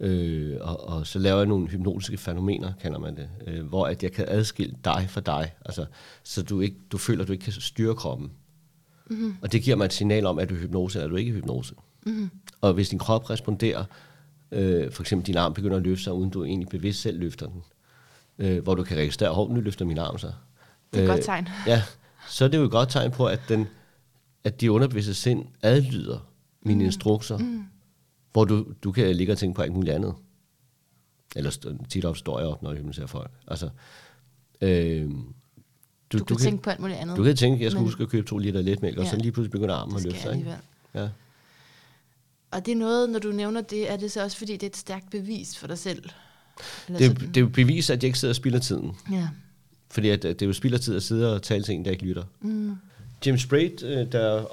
Øh, og, og så laver jeg nogle hypnotiske fænomener, kalder man det, øh, hvor at jeg kan adskille dig fra dig, altså, så du, ikke, du føler, at du ikke kan styre kroppen.
Mhm.
Mm-hmm. Og det giver mig et signal om, at du er i hypnose, eller er du ikke i hypnose.
Mm.
Og hvis din krop responderer, øh, for eksempel din arm begynder at løfte sig, uden du egentlig bevidst selv løfter den, øh, hvor du kan registrere, at nu løfter min arm sig.
Det er et
Øh,
godt tegn.
Ja, så er det jo et godt tegn på, at, den, at de underbevidste sind adlyder mine mm. instrukser, mm. hvor du, du kan ligge og tænke på alt muligt andet. Eller tit opstår jeg op, når jeg hypnotiserer folk. Altså, øh,
Du, du kan tænke på alt muligt andet.
du kan tænke, at jeg skal
Men-
huske at købe to liter letmælk, og
Ja.
så lige pludselig begynder armen at løfte sig. ikke? Ja.
Og det er noget, når du nævner det, er det så også fordi, det er et stærkt bevis for dig selv? Eller
Det, er,
sådan?
det er jo bevis, at jeg ikke sidder og spilder tiden.
Ja.
Fordi at, at det er jo spild af tid at sidde og tale til en, der ikke lytter.
Mm.
Jim Sprat, øh, der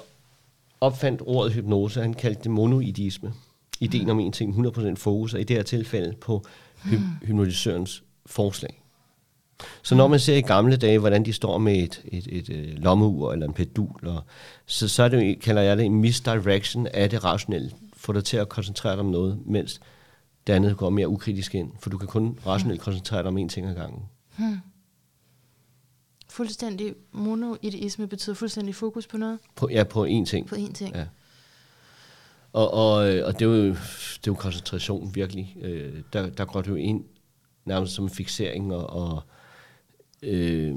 opfandt ordet hypnose, han kaldte det monoidisme. Ideen om en ting, 100% fokus, og i det her tilfælde på hy- hypnotisørens forslag. Så når man ser i gamle dage, hvordan de står med et, et, et, et lommeur eller en pedul, og, så, så er det, kalder jeg det en misdirection af det rationelle. Få dig til at koncentrere dig om noget, mens det andet går mere ukritisk ind. For du kan kun rationelt koncentrere dig om én ting ad gangen.
Fuldstændig monoideisme betyder fuldstændig fokus på noget,
På, ja, på én ting.
på én ting.
Ja. Og, og, øh, og det, er jo, det er jo koncentration virkelig. Øh, der, der går det jo ind nærmest som en fixering og, og øh,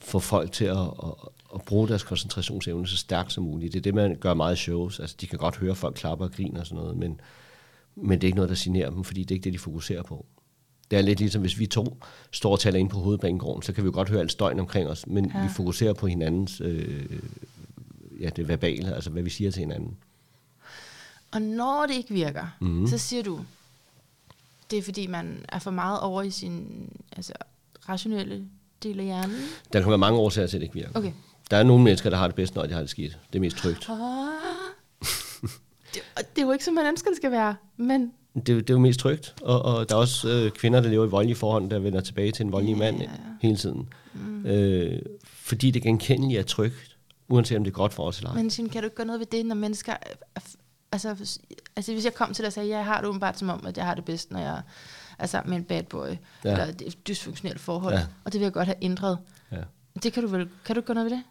få folk til at, at, at bruge deres koncentrationsevne så stærkt som muligt. Det er det, man gør meget i shows. Altså, de kan godt høre folk klapper og griner og sådan noget, men, men det er ikke noget, der signerer dem, fordi det er ikke det, de fokuserer på. Det er lidt ligesom, hvis vi to står og taler ind på hovedbanegården, så kan vi jo godt høre al støjen omkring os, men
Ja.
vi fokuserer på hinandens, øh, ja, det verbale, altså hvad vi siger til hinanden.
Og når det ikke virker, mm. så siger du, det er fordi, man er for meget over i sin altså, rationelle del af hjernen.
Der kan være mange årsager til, at det ikke virker.
Okay.
Der er nogle mennesker, der har det bedst, når de har det skidt. Det er mest trygt.
Ah. det, det er jo ikke, som man ønsker, det skal være, men
Det, det er jo mest trygt. Og, og der er også øh, kvinder, der lever i voldelige forhold, der vender tilbage til en voldelig
Ja,
mand
ja, ja.
hele tiden. Mm. Øh, fordi det genkendeligt er trygt, uanset om det er godt for os eller ej.
Men Signe, kan du ikke gøre noget ved det, når mennesker... er- er- Altså, altså hvis jeg kom til dig og sagde, ja, jeg har det åbenbart som om, at jeg har det bedst, når jeg er sammen med en bad boy, ja.
Ja.
eller et dysfunktionelt forhold, ja.
Ja.
og det vil jeg godt have ændret.
Ja.
Det kan du vel... Kan du gøre noget ved det?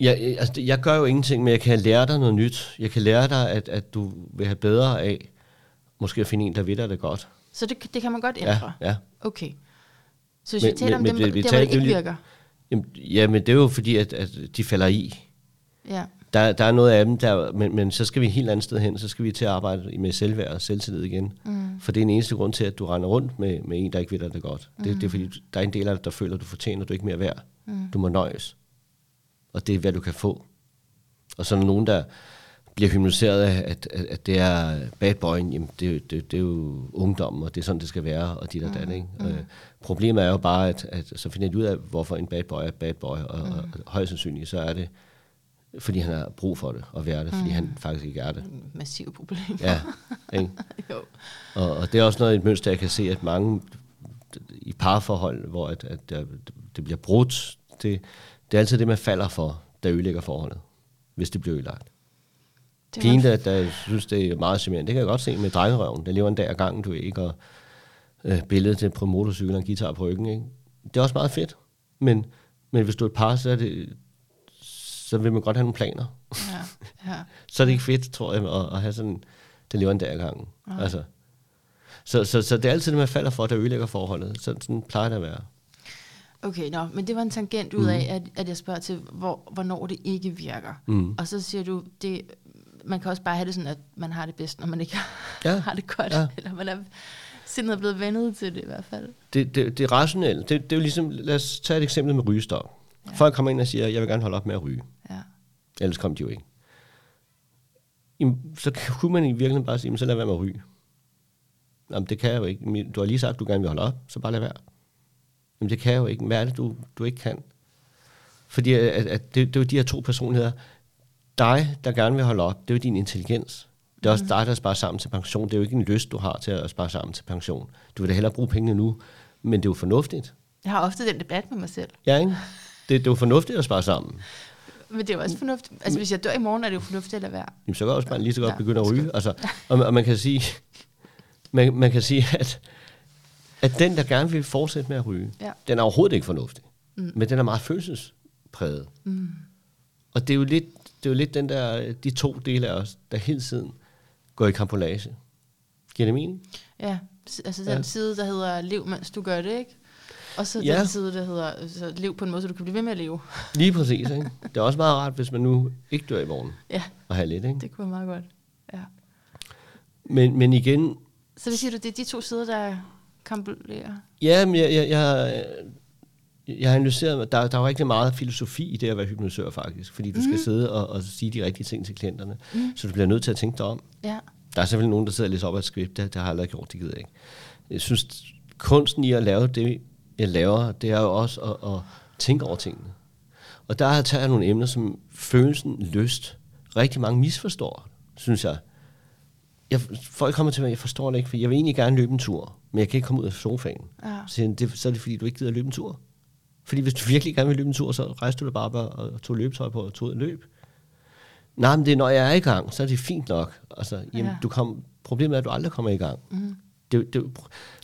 Jeg- altså, jeg gør jo ingenting, men jeg kan lære dig noget nyt. Jeg kan lære dig, at, at du vil have bedre af, måske at finde en, der ved det godt.
Så det, det kan man godt
Ja,
ændre?
ja.
Okay. Så hvis
Men-
vi taler
men-
om dem,
vi
der, hvor det ikke virker.
Jamen, ja, men det er jo fordi, at, at de falder i.
Ja.
Der, der er noget af dem, der, men, men så skal vi et helt andet sted hen. Så skal vi til at arbejde med selvværd og selvtillid igen.
Mm.
For det er den eneste grund til, at du render rundt med, med en, der ikke ved dig det godt. Mm. Det, det er fordi, du- der er en del af dig, der føler, at du fortjener, at du ikke mere værd.
Mm.
Du må nøjes. Og det er, hvad du kan få. Og så er der nogen, der bliver hypnotiseret af, at, at, at det er bad boy, jamen det, det, det er jo ungdommen, og det er sådan, det skal være, og dit og dat, ikke? Mm. Øh, problemet er jo bare, at, at så finder de ud af, hvorfor en bad boy er bad boy, og, mm. og højst sandsynligt, så er det, fordi han har brug for det, at være det, fordi han faktisk ikke er det.
Massive problem.
Ja, ikke?
jo.
Og, og det er også noget et mønster, jeg kan se, at mange i parforhold, hvor at, at der, det bliver brudt, det, det er altid det, man falder for, der ødelægger forholdet, hvis det bliver ødelagt.
Det
Pigen,
var,
der, der synes, det er meget charmerende, det kan jeg godt se med drengerøven, der lever en dag ad gangen, du ikke, og øh, billedet til på en motorcykel og guitar på ryggen, ikke? Det er også meget fedt, men, men hvis du er et par, så, er det, så vil man godt have nogle planer.
ja, ja.
så er det ikke fedt, tror jeg, at, at have sådan, der lever en dag ad gangen.
Nej.
Altså, så, så, så det er altid det, man falder for, der ødelægger forholdet. Så, sådan plejer det at være.
Okay, nå, men det var en tangent ud af, at, at jeg spørger til, hvor, hvornår det ikke virker.
Mm.
Og så siger du, det, man kan også bare have det sådan, at man har det bedst, når man ikke
Ja,
har det godt.
ja.
Eller man er sindet er blevet vendet til det i hvert fald.
Det, det, det er rationelt. Det, det er jo ligesom, lad os tage et eksempel med rygestop.
Ja.
Folk kommer ind og siger, jeg vil gerne holde op med at ryge.
Ja.
Ellers kom de jo ikke. Jamen, så kunne man i virkeligheden bare sige, "Men så lad være med at ryge. Jamen, det kan jeg jo ikke. Du har lige sagt, at du gerne vil holde op, så bare lad være. Jamen, det kan jeg jo ikke. Hvad er det, du, du ikke kan? Fordi at, at det, det er jo de her to personligheder. Dig, der gerne vil holde op, det er jo din intelligens. Det er også dig, der sparer sammen til pension. Det er jo ikke en lyst, du har til at spare sammen til pension. Du vil da hellere bruge pengene nu, men det er jo fornuftigt.
Jeg har ofte den debat med mig selv.
Ja, ikke? Det, det er jo fornuftigt at spare sammen.
Men det er jo også fornuftigt. Altså, hvis jeg dør i morgen, er det jo fornuftigt at lade være.
Jamen, så kan også bare lige så godt
Ja,
begynde at ryge. Altså, og, man- og man kan sige, man, man kan sige at, at den, der gerne vil fortsætte med at ryge,
Ja.
den er overhovedet ikke fornuftig.
Mm.
Men den er meget følelsespræget.
Mm.
Og det er jo lidt, det er jo lidt den der, de to dele af os, der hele tiden gå i kampolage. Giver det mening?
Ja, altså den
Ja.
side, der hedder lev, mens du gør det, ikke? Og så
Ja.
den side, der hedder altså, lev på en måde, så du kan blive ved med at leve.
Lige præcis, ikke? Det er også meget rart, hvis man nu ikke dør i morgen.
Ja.
Og have lidt, ikke?
Det kunne være meget godt. Ja.
Men, men igen,
Så hvad siger du, det er de to sider, der kambulerer?
ja, men jeg, jeg, jeg, jeg har analyseret, der, der er rigtig meget filosofi i det at være hypnotisør faktisk, fordi du skal sidde og, og sige de rigtige ting til klienterne,
Mm.
så du bliver nødt til at tænke dig om.
Ja.
Der er selvfølgelig nogen, der sidder og læser op af et script, det, det har jeg aldrig gjort, det gider jeg ikke. Jeg synes, kunsten i at lave det, jeg laver, det er jo også at, at tænke over tingene. Og der tager jeg nogle emner, som følelsen, lyst, rigtig mange misforstår, synes jeg. jeg folk kommer til mig, jeg forstår det ikke, for jeg vil egentlig gerne løbe en tur, men jeg kan ikke komme ud af sofaen.
ja.
Så, siger det, så er det fordi, du ikke gider løbe en tur. Fordi hvis du virkelig gerne vil løbe en tur, så rejste du dig bare og tog løbetøj på og tog og løb. Nej, men det er, når jeg er i gang, så er det fint nok. Altså, jamen,
Ja.
du kom, problemet er, at du aldrig kommer i gang.
Mm.
Det, det,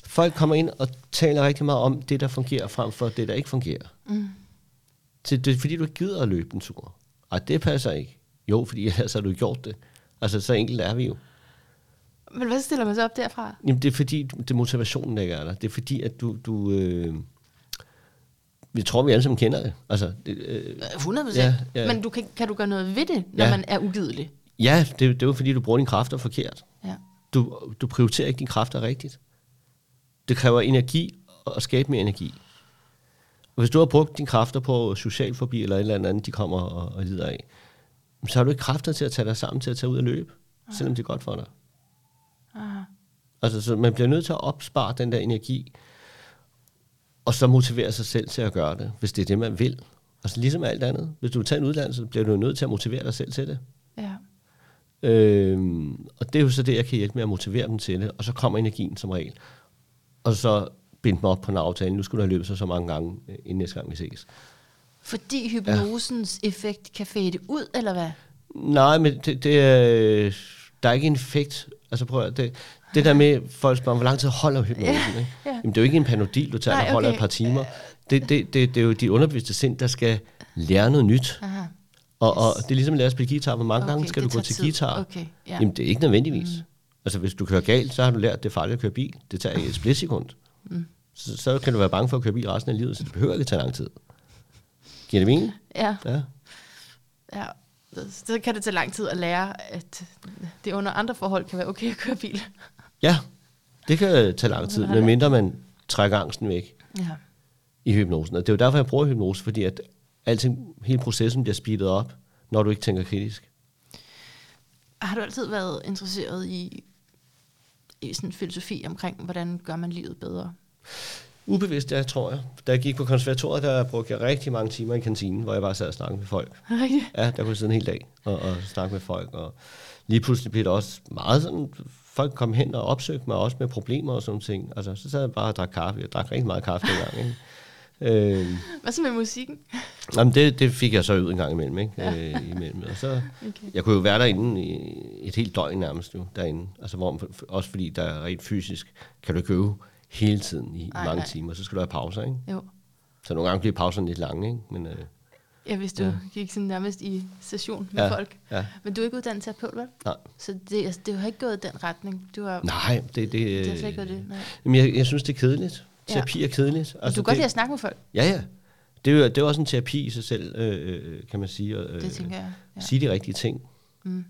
folk kommer ind og taler rigtig meget om det, der fungerer, frem for det, der ikke fungerer.
Mm.
Så det er fordi, du ikke gider at løbe en tur. Ej, det passer ikke. Jo, fordi ellers har du gjort det. Altså, så enkelt er vi jo.
Men hvad stiller man så op derfra?
Jamen, det er fordi, det motivationen, der ikke er der. Det er fordi, at du... du øh, vi tror, vi alle sammen kender det. Altså, det, øh,
100 procent.
Ja, ja.
Men du kan, kan du gøre noget ved det, når
Ja.
man er ugidelig?
ja, det, det er jo fordi, du bruger dine kræfter forkert.
Ja.
Du, du prioriterer ikke dine kræfter rigtigt. Det kræver energi at skabe mere energi. Og hvis du har brugt dine kræfter på social forbi eller et eller andet, de kommer og, og lider af, så har du ikke kræfter til at tage dig sammen til at tage ud og løbe, selvom det er godt for dig.
Aha.
Altså, så man bliver nødt til at opspare den der energi, og så motivere sig selv til at gøre det, hvis det er det, man vil. Altså ligesom alt andet. Hvis du vil tage en uddannelse, bliver du nødt til at motivere dig selv til det.
Ja.
Øhm, og det er jo så det, jeg kan hjælpe med at motivere dem til det, og så kommer energien som regel. Og så binde mig op på en aftale. Nu skulle du have løbet så, så mange gange, øh, inden næste gang vi ses.
Fordi hypnosens ja. effekt kan fade ud, eller hvad?
Nej, men det, det er, øh, der er ikke en effekt. Altså prøv at, det, det der med, folk spørger, hvor lang tid holder hypnosen?
Ja,
ikke?
ja.
Jamen, det er jo ikke en panodil, du tager,
Nej,
der holder
okay.
et par timer. Det, det, det, det er jo dit underbevidste sind, der skal lære noget nyt.
Aha.
Og, og det er ligesom at lære at spille guitar. Hvor mange okay, gange skal du gå til
tid.
guitar?
Okay, ja.
Jamen, det er ikke nødvendigvis. Mm. Altså, hvis du kører galt, så har du lært, at det er farligt at køre bil. Det tager et splitsekund. Mm. Så, så kan du være bange for at køre bil resten af livet, så det behøver ikke tage lang tid. Giver det mening?
ja,
Ja.
ja. Så kan det tage lang tid at lære, at det under andre forhold kan være okay at køre bil.
Ja, det kan tage lang tid, medmindre man trækker angsten væk
Ja.
i hypnosen. Og det er jo derfor, jeg bruger hypnose, fordi at alting, hele processen bliver speedet op, når du ikke tænker kritisk.
Har du altid været interesseret i, i sådan filosofi omkring, hvordan gør man livet bedre?
Ubevidst, ja, tror jeg. Da jeg gik på konservatoriet, der brugte jeg rigtig mange timer i kantinen, hvor jeg bare sad og snakkede med folk.
Rigtigt?
Ja, der kunne jeg sidde en hel dag og, og snakke med folk. Og lige pludselig blev det også meget sådan, folk kom hen og opsøgte mig også med problemer og sådan ting. Altså, så sad jeg bare og drak kaffe. Jeg drak rigtig meget kaffe dengang. Ikke? Øhm,
Hvad så med musikken?
jamen det, det fik jeg så ud en gang imellem. Ikke?
Ja.
Øh, imellem. Og så,
Okay.
jeg kunne jo være derinde i et helt døgn nærmest jo, derinde. Altså, hvor, også fordi der er rent fysisk, kan du ikke øve hele tiden i
Ej,
mange
nej.
timer. Så skal du have pauser, ikke?
Jo.
Så nogle gange bliver pauserne lidt lange, ikke? Men, øh,
Ja, hvis du
Ja.
ja. gik sådan nærmest i session med
Ja.
folk.
ja.
Men du er ikke uddannet terapeut, vel?
Nej.
Så det, altså, det har ikke gået i den retning. Du har,
Nej, det, det,
det har slet ikke gået det. Nej.
Jamen, jeg, jeg synes, det er kedeligt.
Ja.
Terapi er kedeligt.
Altså, du kan godt lide at snakke med folk,
Ja, ja. Det er, jo, det er også en terapi i sig selv, øh, øh, kan man sige. Og, øh,
det tænker jeg. Ja.
Sige de rigtige ting.
Mm.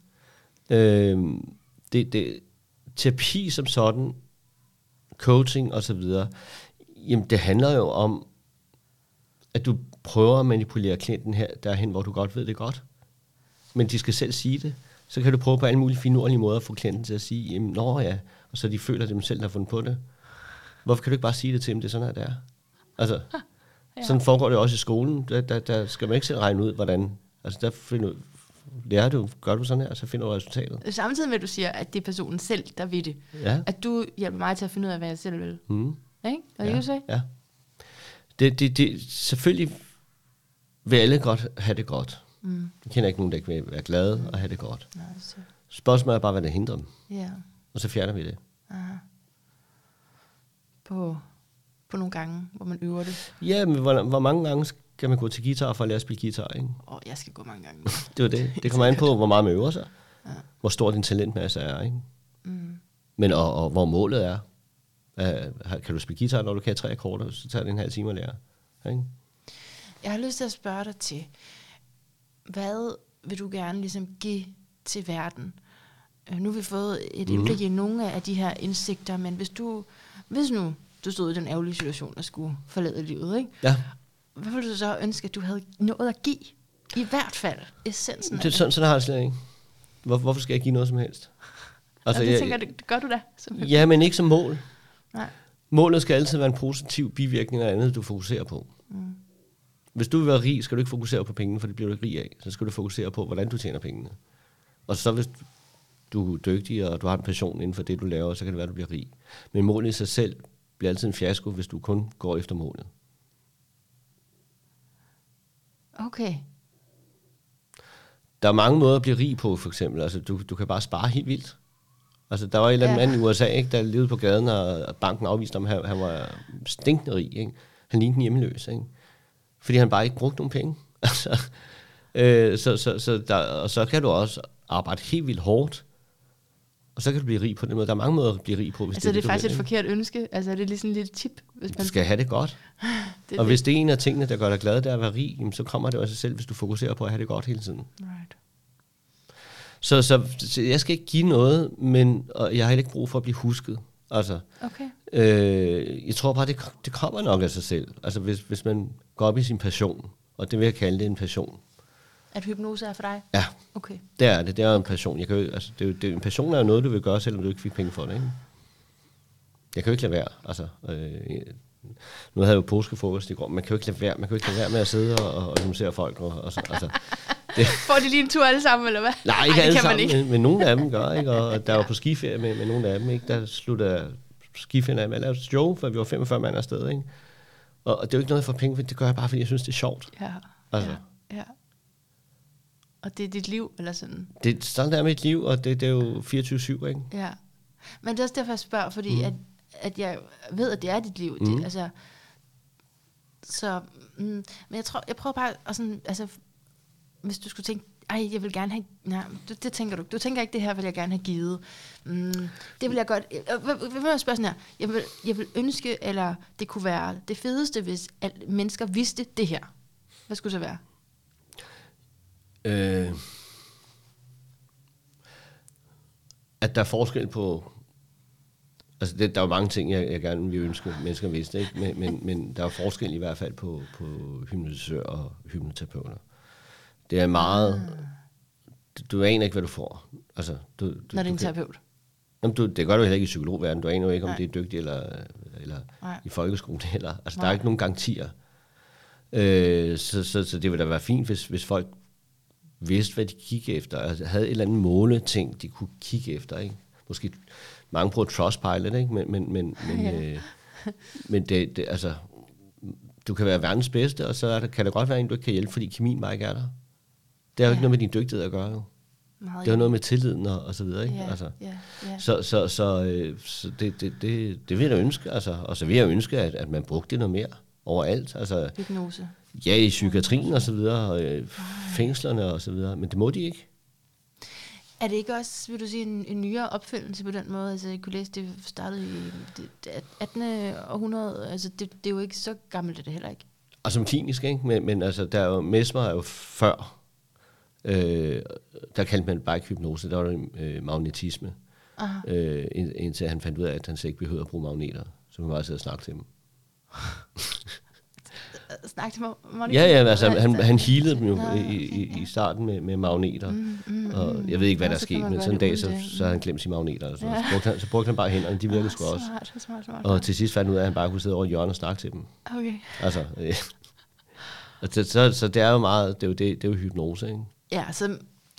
Øh, det, det, terapi som sådan, coaching og så videre, jamen det handler jo om, at du prøver at manipulere klienten her, derhen, hvor du godt ved det godt. Men de skal selv sige det. Så kan du prøve på alle mulige finurlige måder at få klienten til at sige, jamen, nå ja, og så de føler, at de selv har fundet på det. Hvorfor kan du ikke bare sige det til dem, det er sådan her, det er? Altså,
Ja.
sådan foregår det også i skolen. Der, der, der skal man ikke selv regne ud, hvordan... Altså, der finder, lærer du, gør du sådan her, så finder du resultatet.
Samtidig med, at du siger, at det er personen selv, der ved det.
Ja.
At du hjælper mig til at finde ud af, hvad jeg selv vil.
Mm.
Ikke? Er det,
ja.
du sagde?
Ja. Det, det, det, selvfølgelig vil alle godt have det godt.
Mm.
Jeg kender ikke nogen, der ikke vil være glade og have det godt.
Nej, så.
Spørgsmålet er bare, hvad der hindrer dem.
Ja.
Og så fjerner vi det.
Aha. På, på nogle gange, hvor man øver det.
Ja, men hvor, hvor mange gange skal man gå til guitar for at lære at spille guitar? Ikke?
Åh, jeg skal gå mange gange.
Det var det. Det kommer an på, hvor meget man øver sig.
Ja.
Hvor stor din talentmasse er. Ikke? Men og, og hvor målet er, uh, kan du spille guitar, når du kan tre akkorder, så tager det en halv time at lære. Ikke?
Jeg har lyst til at spørge dig til, hvad vil du gerne ligesom give til verden? Øh, Nu har vi fået et
Mhm.
indblik i nogle af de her indsigter, men hvis du, hvis nu du stod i den ærgerlige situation og skulle forlade livet, ikke?
Ja,
hvad ville du så ønske, at du havde nået at give? I hvert fald essensen af
det, sådan, sådan har jeg det slet ikke. Hvor, hvorfor skal jeg give noget som helst?
Altså, det
jeg-
tænker det, det gør du da.
Ja, men ikke som mål.
Nej.
Målet skal altid være en positiv bivirkning af andet, du fokuserer på.
Mm.
Hvis du vil være rig, skal du ikke fokusere på pengene, for det bliver du ikke rig af. Så skal du fokusere på, hvordan du tjener pengene. Og så hvis du er dygtig, og du har en passion inden for det, du laver, så kan det være, at du bliver rig. Men målet i sig selv bliver altid en fiasko, hvis du kun går efter målet.
Okay.
Der er mange måder at blive rig på, for eksempel. Altså, du, du kan bare spare helt vildt. Altså, der var en eller anden
Ja.
mand i USA, ikke, der levede på gaden, og banken afviste ham, han, han var stinkende rig. Ikke? Han lignede en hjemmeløs, ikke? Fordi han bare ikke brugte nogen penge. altså, øh, så, så, så der, og så kan du også arbejde helt vildt hårdt, og så kan du blive rig på den måde. Der er mange måder at blive rig på, hvis
Altså,
det
det
er
er
det,
faktisk
du
et
vil,
forkert ønske. Altså, er det lige sådan et lille tip? Hvis man
Du skal have det godt.
det,
Og hvis det er en af tingene, der gør dig glad, det er at være rig, jamen, så kommer det sig selv, hvis du fokuserer på at have det godt hele tiden.
Right.
Så, så, så jeg skal ikke give noget, men og jeg har heller ikke brug for at blive husket. Altså,
Okay.
øh, jeg tror bare, det, det kommer nok af sig selv. Altså, hvis, hvis man går op i sin passion, og det vil jeg kalde det en passion.
At hypnose er for dig?
Ja,
Okay.
det er det. Det er en passion. Jeg kan jo, altså, det er det, en passion er jo noget, du vil gøre, selvom du ikke fik penge for det. Ikke? Jeg kan jo ikke lade være. Altså, øh, nu havde jeg jo påskefrokost i går. Man kan jo ikke lade være, man kan jo ikke lade være med at sidde og, og, og folk. Og, og, så- altså,
Får de lige en tur alle sammen, eller hvad?
Nej, ikke
Ej, det
alle
kan man
sammen,
ikke.
Men, men nogle af dem gør, ikke? Og der var på skiferie med, med nogle af dem, ikke? Der slutter skiferien af med at lave et show, for vi var 45 mand afsted, ikke? Og, og det er jo ikke noget for penge, for det gør jeg bare, fordi jeg synes, det er sjovt.
Ja.
Altså.
ja. ja. Og det er dit liv, eller sådan?
Det, sådan der er mit liv, og det, det er jo 24-7, ikke?
Ja. Men det er også derfor, jeg spørger, fordi mm. at, at jeg ved, at det er dit liv. Mm. Det, altså, så, mm, men jeg tror, jeg prøver bare at sådan, altså, hvis du skulle tænke, ej, jeg vil gerne have, nej, det, det tænker du. Du tænker ikke, det her vil jeg gerne have givet. Mm, det vil jeg godt, øh, hvad- hvad vil jeg spørge sådan her, jeg vil, jeg vil ønske, eller det kunne være det fedeste, hvis alle mennesker vidste det her. Hvad skulle det så være?
Øh, at der er forskel på... Altså, det, der er jo mange ting, jeg, jeg gerne vil ønske, mennesker vidste, ikke? Men, men, men der er forskel i hvert fald på, på hypnotisør og hypnoterapeuter. Det er meget... Du, du aner ikke, hvad du får. Altså, du, du,
Når det er en terapeut.
Jamen, du, det gør du heller ikke i psykologverdenen. Du aner jo ikke, om
Nej.
det er dygtigt eller, eller
Nej.
i folkeskolen. Eller, altså, der
Nej.
er ikke nogen garantier. Øh, så, så, så det ville da være fint, hvis, hvis folk vidste, hvad de kiggede efter. Altså, havde et eller andet måleting, de kunne kigge efter. Ikke? Måske mange bruger Trustpilot, ikke? men, men, men, men,
Ja.
øh, men det, det, altså, du kan være verdens bedste, og så er der, kan der godt være en, du ikke kan hjælpe, fordi kemien bare ikke er der. Det har jo
Ja.
ikke noget med din dygtighed at gøre. Jo.
Meget
Det har noget med tilliden og, og så videre. Ikke?
Ja,
Altså,
ja, ja.
så, så, så, øh, så det, det, det, det vil jeg da ønske. Altså, og så vil jeg ønske, at, at man brugte det noget mere overalt. Altså,
Hypnose.
ja, i psykiatrien og så videre, og øh, fængslerne og så videre, men det må de ikke.
Er det ikke også, vil du sige, en, en nyere opfindelse på den måde? Altså, jeg kunne læse, det startede i det, det 18. århundrede. Altså, det, det er jo ikke så gammelt, er det heller ikke.
Og som klinisk, ikke? Men, men altså, der er jo, Mesmer er jo før, øh, der kaldte man bare ikke hypnose, der var det øh, magnetisme.
Aha.
Øh, ind- indtil han fandt ud af, at han slet ikke behøvede at bruge magneter. Så man bare sidde og snakke til dem.
Snak til mig
Ja, ja, altså, han, han healede dem jo
Nå,
i, i, i starten med, med magneter.
Mm, mm,
Og jeg ved ikke, hvad der er
så
sket, men sådan en dag, så, så havde han glemt sine magneter. Altså.
Ja.
Så, brugte han, så brugte han bare hænderne, de virkede sgu også.
Smart, smart, smart.
Og til sidst fandt han ud af, at han bare kunne sidde over i hjørnet og snakke til dem.
Okay.
Altså, øh, og så, så, så det er jo meget, det er jo, det, det er jo hypnose, ikke?
Ja, som,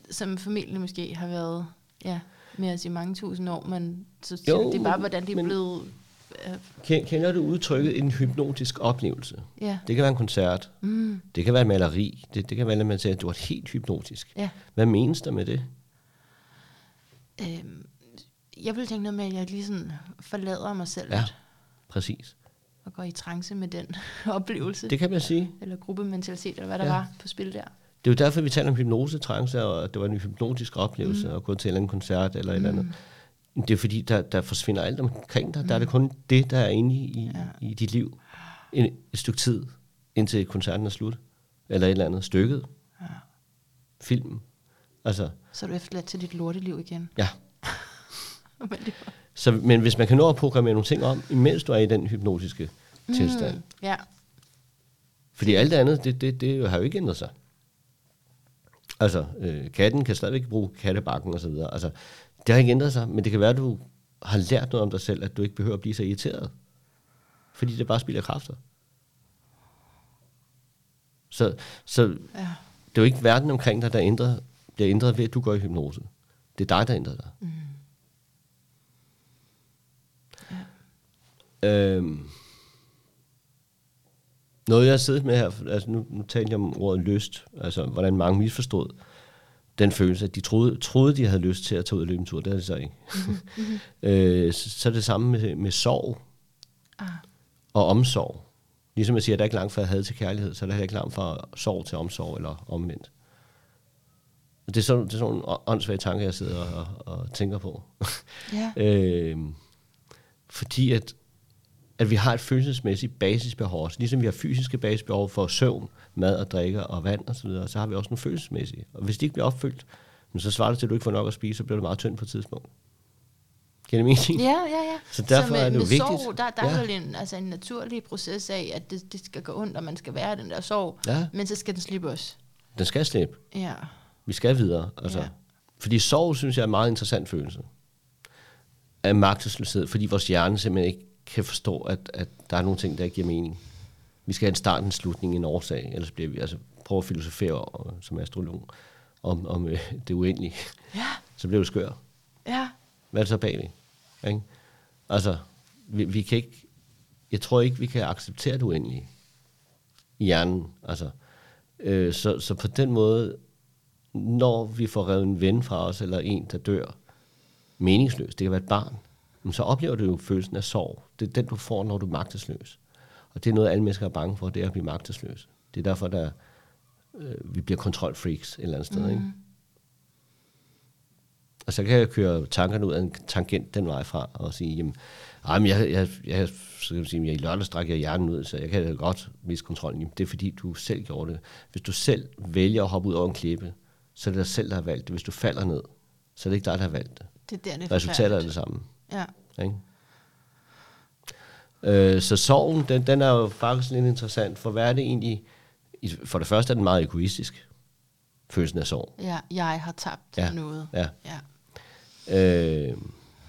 som familien måske har været, ja, med os i mange tusind år, men så,
Jo,
det er bare, hvordan de er blevet... Øh,
Ken- Kender du udtrykket en hypnotisk oplevelse?
ja.
Det kan være en koncert,
Mm,
det kan være et maleri, det, det kan være, at man siger, at du var helt hypnotisk.
ja.
Hvad menes der med det?
Øhm, jeg vil tænke noget med, at jeg lige sådan forlader mig selv
Ja. Præcis.
og går i trance med den oplevelse.
Det kan man sige.
eller gruppementalitet, eller hvad der
Ja.
var på spil der.
Det er jo derfor, vi taler om hypnose, trance, og det var en hypnotisk oplevelse, mm. at gå til en eller anden koncert eller mm. et eller andet. Det er fordi, der, der forsvinder alt omkring dig. Mm. Der er det kun det, der er inde i,
Ja.
i dit liv. En, et stykke tid, indtil koncerten er slut. Eller et eller andet. Stykket.
Ja.
Filmen. Altså,
Så er du efterladt til dit lorteliv igen.
ja.
Men det var-
Så, men hvis man kan nå at programmere nogle ting om, imens du er i den hypnotiske mm. tilstand.
Ja.
Fordi alt det andet, det, det, det har jo ikke ændret sig. Altså, øh, katten kan stadigvæk bruge kattebakken og så videre. Altså, det har ikke ændret sig, men det kan være, at du har lært noget om dig selv, at du ikke behøver at blive så irriteret. Fordi det bare spilder kræfter. Så, så det
Ja.
er jo ikke verden omkring dig, der ændrer, bliver ændret ved, at du går i hypnose. Det er dig, der ændrer dig. Mm. Øhm, noget, jeg har siddet med her, altså nu, nu talte jeg om ordet lyst, altså hvordan mange misforstod den følelse, at de troede, troede de havde lyst til at tage ud og løbe en tur. Det er det så ikke. Mm-hmm. øh, så, så er det samme med, med sorg
Ah.
og omsorg. Ligesom jeg siger, at der er ikke langt fra had til kærlighed, så er der heller ikke langt fra sorg til omsorg, eller omvendt. Det er sådan, det er sådan nogle åndssvage tanker, jeg sidder og, og tænker på.
Ja.
øh, fordi at, at vi har et følelsesmæssigt basisbehov, også. ligesom vi har fysiske basisbehov for søvn, mad og drikke og vand osv., så, videre, så har vi også nogle følelsesmæssige. Og hvis de ikke bliver opfyldt, så svarer det til, at du ikke får nok at spise, så bliver du meget tynd på et tidspunkt. Giver det mening?
Ja, ja, ja.
Så derfor
med,
er det jo
med
vigtigt.
Sorg, der, der ja. Er vel en, altså en naturlig proces af, at det, det skal gå ondt, og man skal være den der sorg.
Ja.
Men så skal den slippe os.
Den skal slippe.
Ja.
Vi skal videre. Altså.
Ja.
Fordi sorg, synes jeg, er en meget interessant følelse. Af magtesløshed, fordi vores hjerne simpelthen ikke kan forstå, at, at der er nogle ting, der ikke giver mening. Vi skal have en start, en slutning, en årsag, ellers bliver vi altså prøve at filosofere som astrolog om, om øh, det uendelige.
Ja,
Så bliver du skør.
ja.
Hvad er det så bagved? Ikke? Altså, vi, vi kan ikke, jeg tror ikke, vi kan acceptere det uendelige i hjernen. Altså, øh, så, så på den måde, når vi får revet en ven fra os, eller en, der dør meningsløst, det kan være et barn, så oplever du jo følelsen af sorg. Det er den, du får, når du er magtesløs. Og det er noget, alle mennesker er bange for, det er at blive magtesløse. Det er derfor, der, øh, vi bliver kontrolfreaks et eller andet sted. Mm. Ikke? Og så kan jeg køre tankerne ud af en tangent den vej fra, og sige, jamen, ej, men jeg, jeg, jeg, så kan sige, jeg i lørdag stræk jeg hjernen ud, så jeg kan da godt miste kontrollen. Jamen, det er fordi, du selv gjorde det. Hvis du selv vælger at hoppe ud over en klippe, så er det dig selv, der har valgt det. Hvis du falder ned, så er det ikke dig, der har valgt det.
Det er der, det er
Resultatet er det samme.
Ja.
Ikke? Øh, så sorgen, den, den er jo faktisk lidt interessant, for hvad er det egentlig? For det første er den meget egoistisk, følelsen af sorg.
ja, jeg har tabt
Ja.
noget.
Ja.
Ja.
Øh,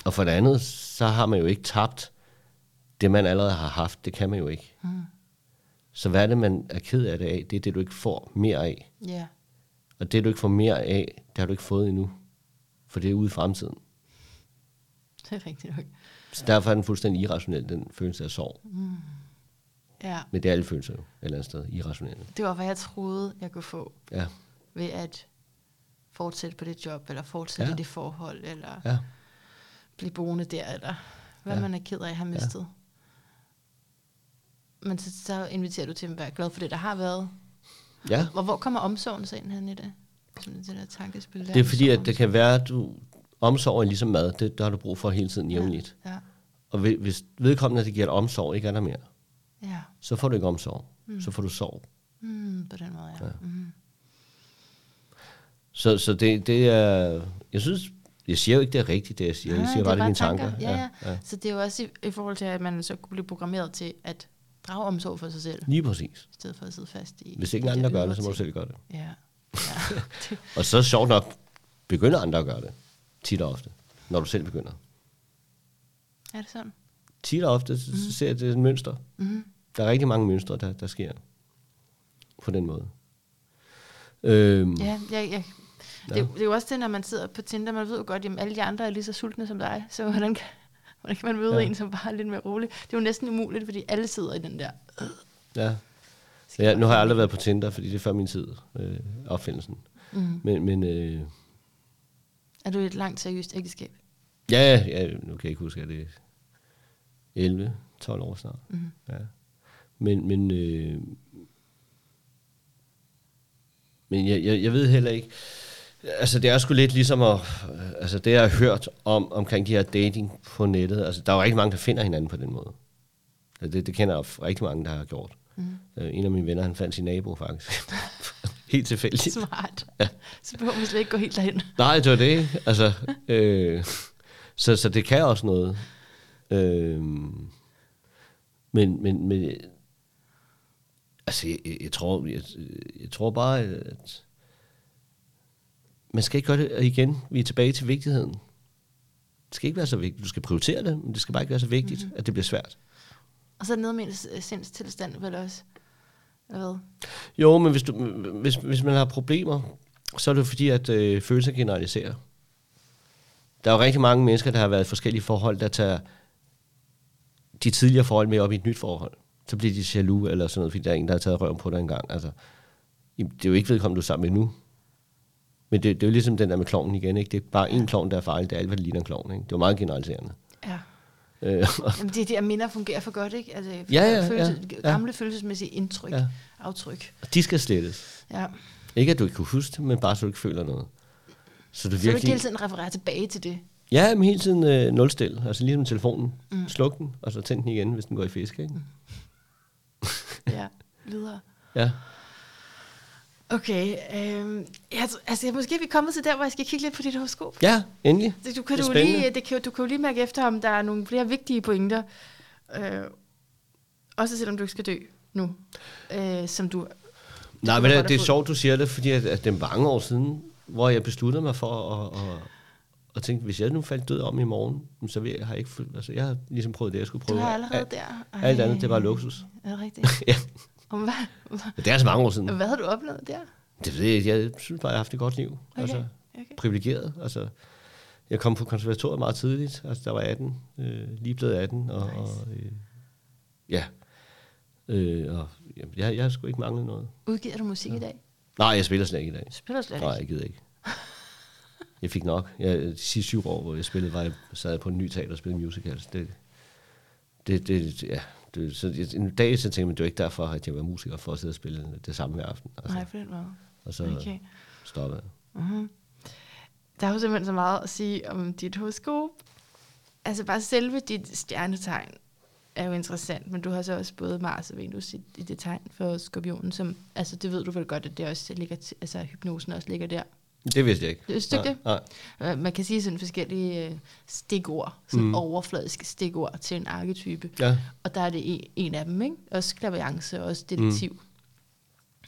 og for det andet, så har man jo ikke tabt det, man allerede har haft. Det kan man jo ikke.
Mm.
Så hvad er det, man er ked af det af? Det er det, du ikke får mere af.
Ja.
Og det, du ikke får mere af, det har du ikke fået endnu. For det er ude i fremtiden.
Det er rigtigt nok.
Så derfor er den fuldstændig irrationel, den følelse af sorg.
Ja.
Men det er alle følelser jo, et eller andet sted, irrationelle.
Det var, hvad jeg troede, jeg kunne få
Ja,
ved at fortsætte på det job, eller fortsætte
Ja.
i det forhold, eller
ja.
blive boende der, eller hvad
Ja.
man er ked af at have mistet. Men så, så inviterer du til at være glad for det, der har været.
Ja,
Og hvor kommer omsorgen så ind hen i det? Sådan det der tankespil der.
det er fordi, at det kan være, at du omsorg er ligesom mad. Det, der har du brug for hele tiden jævnligt.
Ja,
Og hvi- hvis vedkommende, det giver dig omsorg, ikke er der mere,
ja.
så får du ikke omsorg. Mm. Så får du sorg.
Mm, på den måde, ja.
Ja.
ja. Mm.
Så, så det, det er... Jeg synes... Jeg siger jo ikke, det er rigtigt, det jeg siger. Jeg
Nej,
siger
det er
bare, det er mine tanker.
tanker. Ja, ja.
ja.
Så det er jo også i, i forhold til, at man så kunne blive programmeret til at drage omsorg for sig selv,
Lige præcis.
i stedet for at sidde fast i...
Hvis ikke andre gør det, så må du selv gøre det.
Ja. ja.
Og så sjovt nok, begynder andre at gøre det. Tit og ofte. Når du selv begynder.
er det sådan?
Tit og ofte, så, så ser jeg, det er et mønster.
Mm-hmm.
Der er rigtig mange mønstre, der, der sker på den måde. Øhm,
Ja, ja, ja. Det, det er jo også det, når man sidder på Tinder, man ved jo godt, at alle de andre er lige så sultne som dig, så hvordan kan, hvordan kan man møde
Ja.
en, som bare er lidt mere rolig? Det er jo næsten umuligt, fordi alle sidder i den der...
ja. ja. Nu har jeg aldrig været på Tinder, fordi det er før min tid, øh, opfindelsen.
Mm.
Men, men øh,
Er du i et langt seriøst ægteskab?
ja, ja, nu kan jeg ikke huske, at det er 11-12 år snart.
Mm.
Ja. Men, men, øh, men jeg, jeg, jeg ved heller ikke, Altså, det er sgu lidt ligesom at, altså det, jeg har hørt om, omkring de her dating på nettet. Altså, der er jo rigtig mange, der finder hinanden på den måde. Altså, det, det kender jeg rigtig mange, der har gjort. Mm. En af mine venner, han fandt sin nabo, faktisk. helt tilfældigt.
Smart. Ja. Så behøver man slet ikke gå helt derhen.
Nej, det var det. Altså, øh, så, så det kan også noget. Øh, men, men, men altså, jeg, jeg, tror, jeg, jeg tror bare, at man skal ikke gøre det igen. Vi er tilbage til vigtigheden. Det skal ikke være så vigtigt. Du skal prioritere det, men det skal bare ikke være så vigtigt, mm-hmm. at det bliver svært.
Og så noget med en sindstilstand vel også? Eller hvad?
Jo, men hvis, du, hvis, hvis man har problemer, så er det fordi, at øh, følelser generaliserer. Der er jo rigtig mange mennesker, der har været i forskellige forhold, der tager de tidligere forhold med op i et nyt forhold. Så bliver de jaloux eller sådan noget, fordi der er en, der har taget røven på dig engang. Altså, det er jo ikke vedkommende, du er sammen med nu. Men det, det er jo ligesom den der med klovnen igen. Ikke? Det er bare en klovn, der er farlig. Det er alt, hvad det ligner en klovn. Ikke? Det er jo meget generaliserende.
Ja. Øh, Jamen, det de der minder fungerer for godt, ikke? Altså,
ja, ja, følelse,
ja, Gamle ja. følelsesmæssige indtryk, ja. aftryk.
De skal slettes.
Ja.
Ikke at du ikke kunne huske det, men bare så du ikke føler noget.
Så du, så virkelig... du hele tiden refererer tilbage til det?
Ja, men hele tiden øh, nulstil. Altså ligesom telefonen. Mm. Sluk den, og så tænd den igen, hvis den går i fisk. Ikke? Mm.
ja, videre.
Ja.
Okay, øh, jeg, altså måske er vi kommet til der, hvor jeg skal kigge lidt på dit horoskop.
Ja, endelig.
Det, du, kan det du, lige, det kan, du kan jo lige mærke efter, om der er nogle flere vigtige pointer. Øh, også selvom du ikke skal dø nu, øh, som du...
Nej, men det, det er sjovt, du siger det, fordi at, at det er mange år siden, hvor jeg besluttede mig for at, at, at tænke, hvis jeg nu faldt død om i morgen, så vil jeg, har jeg ikke altså, jeg har ligesom prøvet det, jeg skulle prøve.
Du har allerede alt, der?
Ej. Alt andet, det var luksus.
Er det rigtigt?
ja.
Og hvad,
Det er altså mange år siden.
Hvad har du oplevet der?
Det ved jeg ikke. Jeg synes bare, jeg har haft et godt liv. Okay. Altså, okay. privilegeret. Altså, jeg kom på konservatoriet meget tidligt. Altså, der var 18. Øh, lige blevet 18. Og, nice. og øh, ja. Øh, og, jeg, jeg har sgu ikke manglet noget.
Udgiver du musik ja. i dag?
Nej, jeg spiller slet ikke i dag.
Spiller slet
ikke? Nej, jeg gider ikke. Jeg fik nok. Jeg, de sidste syv år, hvor jeg spillede, var jeg sad på en ny teater og spillede musicals. Det, det, det, ja, det, så en dag så tænkte jeg, det var ikke derfor, at jeg var musiker for at sidde og spille det samme hver aften.
Altså. Nej, for den måde.
Og så okay. stoppede jeg.
Uh-huh. Der er jo simpelthen så meget at sige om dit horoskop. Altså bare selve dit stjernetegn er jo interessant, men du har så også både Mars og Venus i, i det tegn for skorpionen, som, altså det ved du vel godt, at det også ligger, til, altså hypnosen også ligger der.
Det vidste jeg ikke.
Det vidste det? Nej. Øh, man kan sige sådan forskellige øh, stikord, sådan mm. overfladiske stikord til en arketype.
Ja.
Og der er det en, en af dem, ikke? Også klaviance, også detektiv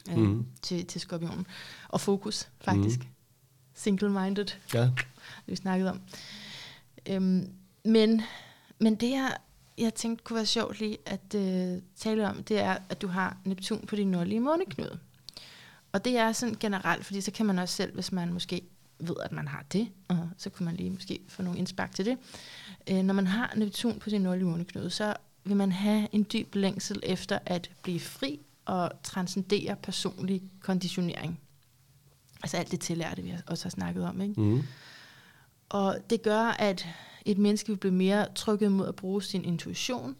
mm. øh, mm. til, til skorpionen. Og fokus, faktisk. Mm. Single-minded.
Ja.
Vi snakkede om. Øhm, men, men det, jeg, jeg tænkte kunne være sjovt lige at øh, tale om, det er, at du har Neptun på din nordlige måneknude. Og det er sådan generelt, fordi så kan man også selv, hvis man måske ved, at man har det, og så kan man lige måske få nogle indspark til det. Øh, når man har Neptun på sin nordlige måneknude, så vil man have en dyb længsel efter at blive fri og transcendere personlig konditionering. Altså alt det tillærte, vi også har snakket om. Ikke?
Mm.
Og det gør, at et menneske vil blive mere trykket mod at bruge sin intuition,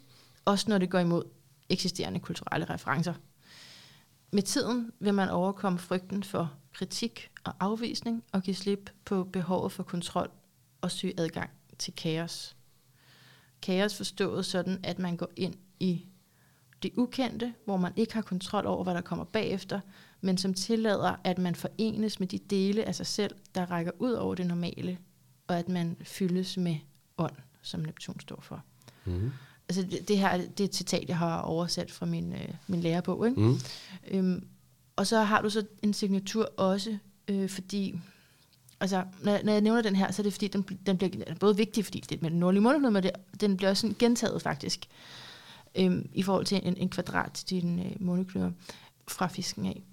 også når det går imod eksisterende kulturelle referencer. Med tiden vil man overkomme frygten for kritik og afvisning og give slip på behovet for kontrol og søge adgang til kaos. Kaos forstået sådan, at man går ind i det ukendte, hvor man ikke har kontrol over, hvad der kommer bagefter, men som tillader, at man forenes med de dele af sig selv, der rækker ud over det normale, og at man fyldes med ånd, som Neptun står for.
Mm
altså det, det her det er et citat, jeg har oversat fra min, øh, min lærebog. Ikke?
Mm.
Øhm, og så har du så en signatur også, øh, fordi, altså når, når jeg nævner den her, så er det fordi, den, den bliver både vigtig, fordi det er med den nordlige måned, men det, den bliver også sådan gentaget faktisk, øhm, i forhold til en, en kvadrat til din øh, måneklyder fra fisken af.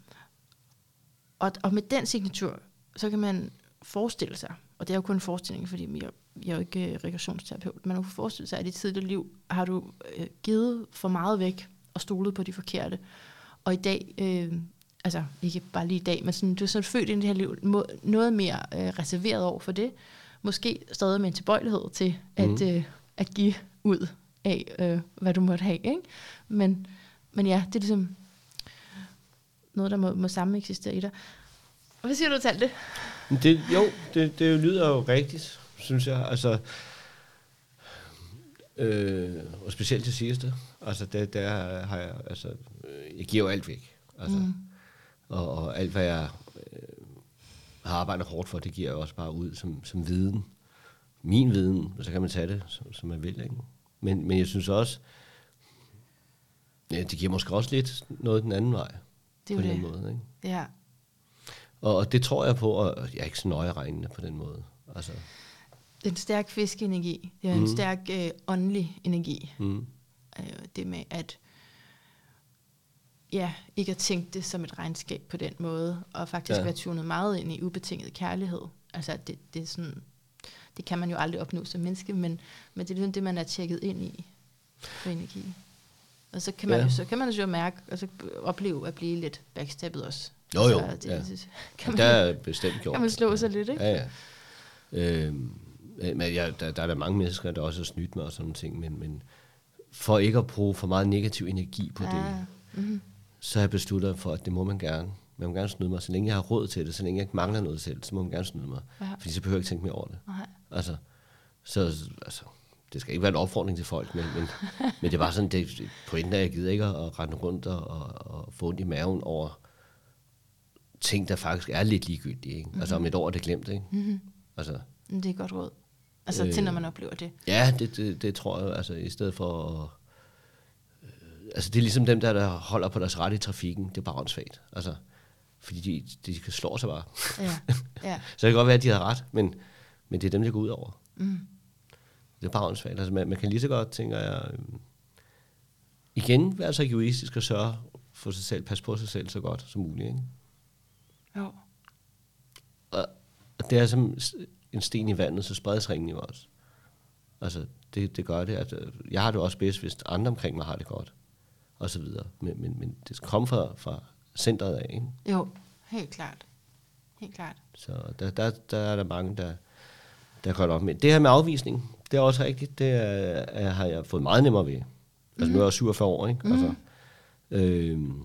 Og, og med den signatur, så kan man forestille sig, og det er jo kun en forestilling, fordi jeg jeg er jo ikke øh, regressionsterapeut, men man kan forestille sig, at i dit tidligere liv har du øh, givet for meget væk og stolet på de forkerte. Og i dag, øh, altså ikke bare lige i dag, men sådan, du er sådan født ind i det her liv må, noget mere øh, reserveret over for det. Måske stadig med en tilbøjelighed til at, mm. øh, at give ud af, øh, hvad du måtte have. Ikke? Men, men ja, det er ligesom noget, der må, må samme eksistere i dig. Hvad siger du til alt det?
Det, jo, det, det lyder jo rigtigt, synes jeg. Altså, øh, og specielt det sidste. Altså, der, der har jeg, altså, øh, jeg giver jo alt væk. Altså, mm. og, og alt, hvad jeg øh, har arbejdet hårdt for, det giver jeg også bare ud som, som viden. Min viden, og så kan man tage det, som, som man vil. Ikke? Men, men jeg synes også, ja, det giver måske også lidt noget den anden vej.
Det er
på
jo
den
det.
måde. Ikke?
Ja.
Og, og det tror jeg på, og jeg er ikke så nøje regnende på den måde. Altså,
Det er en stærk fiskeenergi. Det er en
Mm.
stærk øh, åndelig energi.
mm,
Øh, det med at ja, ikke at tænke det som et regnskab på den måde, og faktisk
Ja.
ja. være tunet meget ind i ubetinget kærlighed. Altså det, det er sådan, det kan man jo aldrig opnå som menneske, men, men det er ligesom det, man er tjekket ind i på energi. Og så kan man,
Ja.
ja. jo, så kan man jo mærke, og så opleve at blive lidt backstabbet også.
Jo, jo,
Så det,
ja.
kan, man,
der er bestemt gjort.
kan man slå sig lidt, ikke?
Ja, ja. Øhm, men jeg, der, der er der mange mennesker, der også har snydt mig og sådan nogle ting, men, men for ikke at bruge for meget negativ energi på det,
Ja. Mm-hmm.
så har jeg besluttet for, at det må man gerne. Man må gerne snyde mig. Så længe jeg har råd til det, så længe jeg ikke mangler noget selv, så må man gerne snyde mig.
Ja.
Fordi så behøver jeg ikke tænke mere over det.
Nej.
Altså, så, altså, det skal ikke være en opfordring til folk, men, men, men det var sådan, det, pointen er, at jeg gider ikke at, rende rundt og, og, og få ondt i maven over ting, der faktisk er lidt ligegyldige. Ikke? Mm-hmm. Altså om et år er det glemt, ikke?
Mm-hmm.
Altså,
Det er godt råd. Altså
Øh.
til, når man oplever det.
Ja, det, det, det tror jeg, altså i stedet for øh, altså det er ligesom dem der, der holder på deres ret i trafikken, det er bare åndssvagt, altså, fordi de, de kan slå sig bare.
Ja. ja.
Så det kan godt være, at de har ret, men, men det er dem, det går ud over.
Mm.
Det er bare åndssvagt. Altså man, man kan lige så godt, tænker jeg, øhm, igen være så egoistisk og sørge for sig selv, passe på sig selv så godt som muligt, ikke?
Jo.
Og, og det er som en sten i vandet, så spredes ringen jo også. Altså, det, det gør det. At, øh, jeg har det også bedst, hvis andre omkring mig har det godt. Og så videre. Men, men, men det skal komme fra, fra centret af, ikke?
Jo, helt klart. Helt klart.
Så der, der, der er der mange, der, der gør det op med. Det her med afvisning, det er også rigtigt. Det er, er, har jeg fået meget nemmere ved. Altså, nu er jeg 47 år, ikke? Altså, øhm,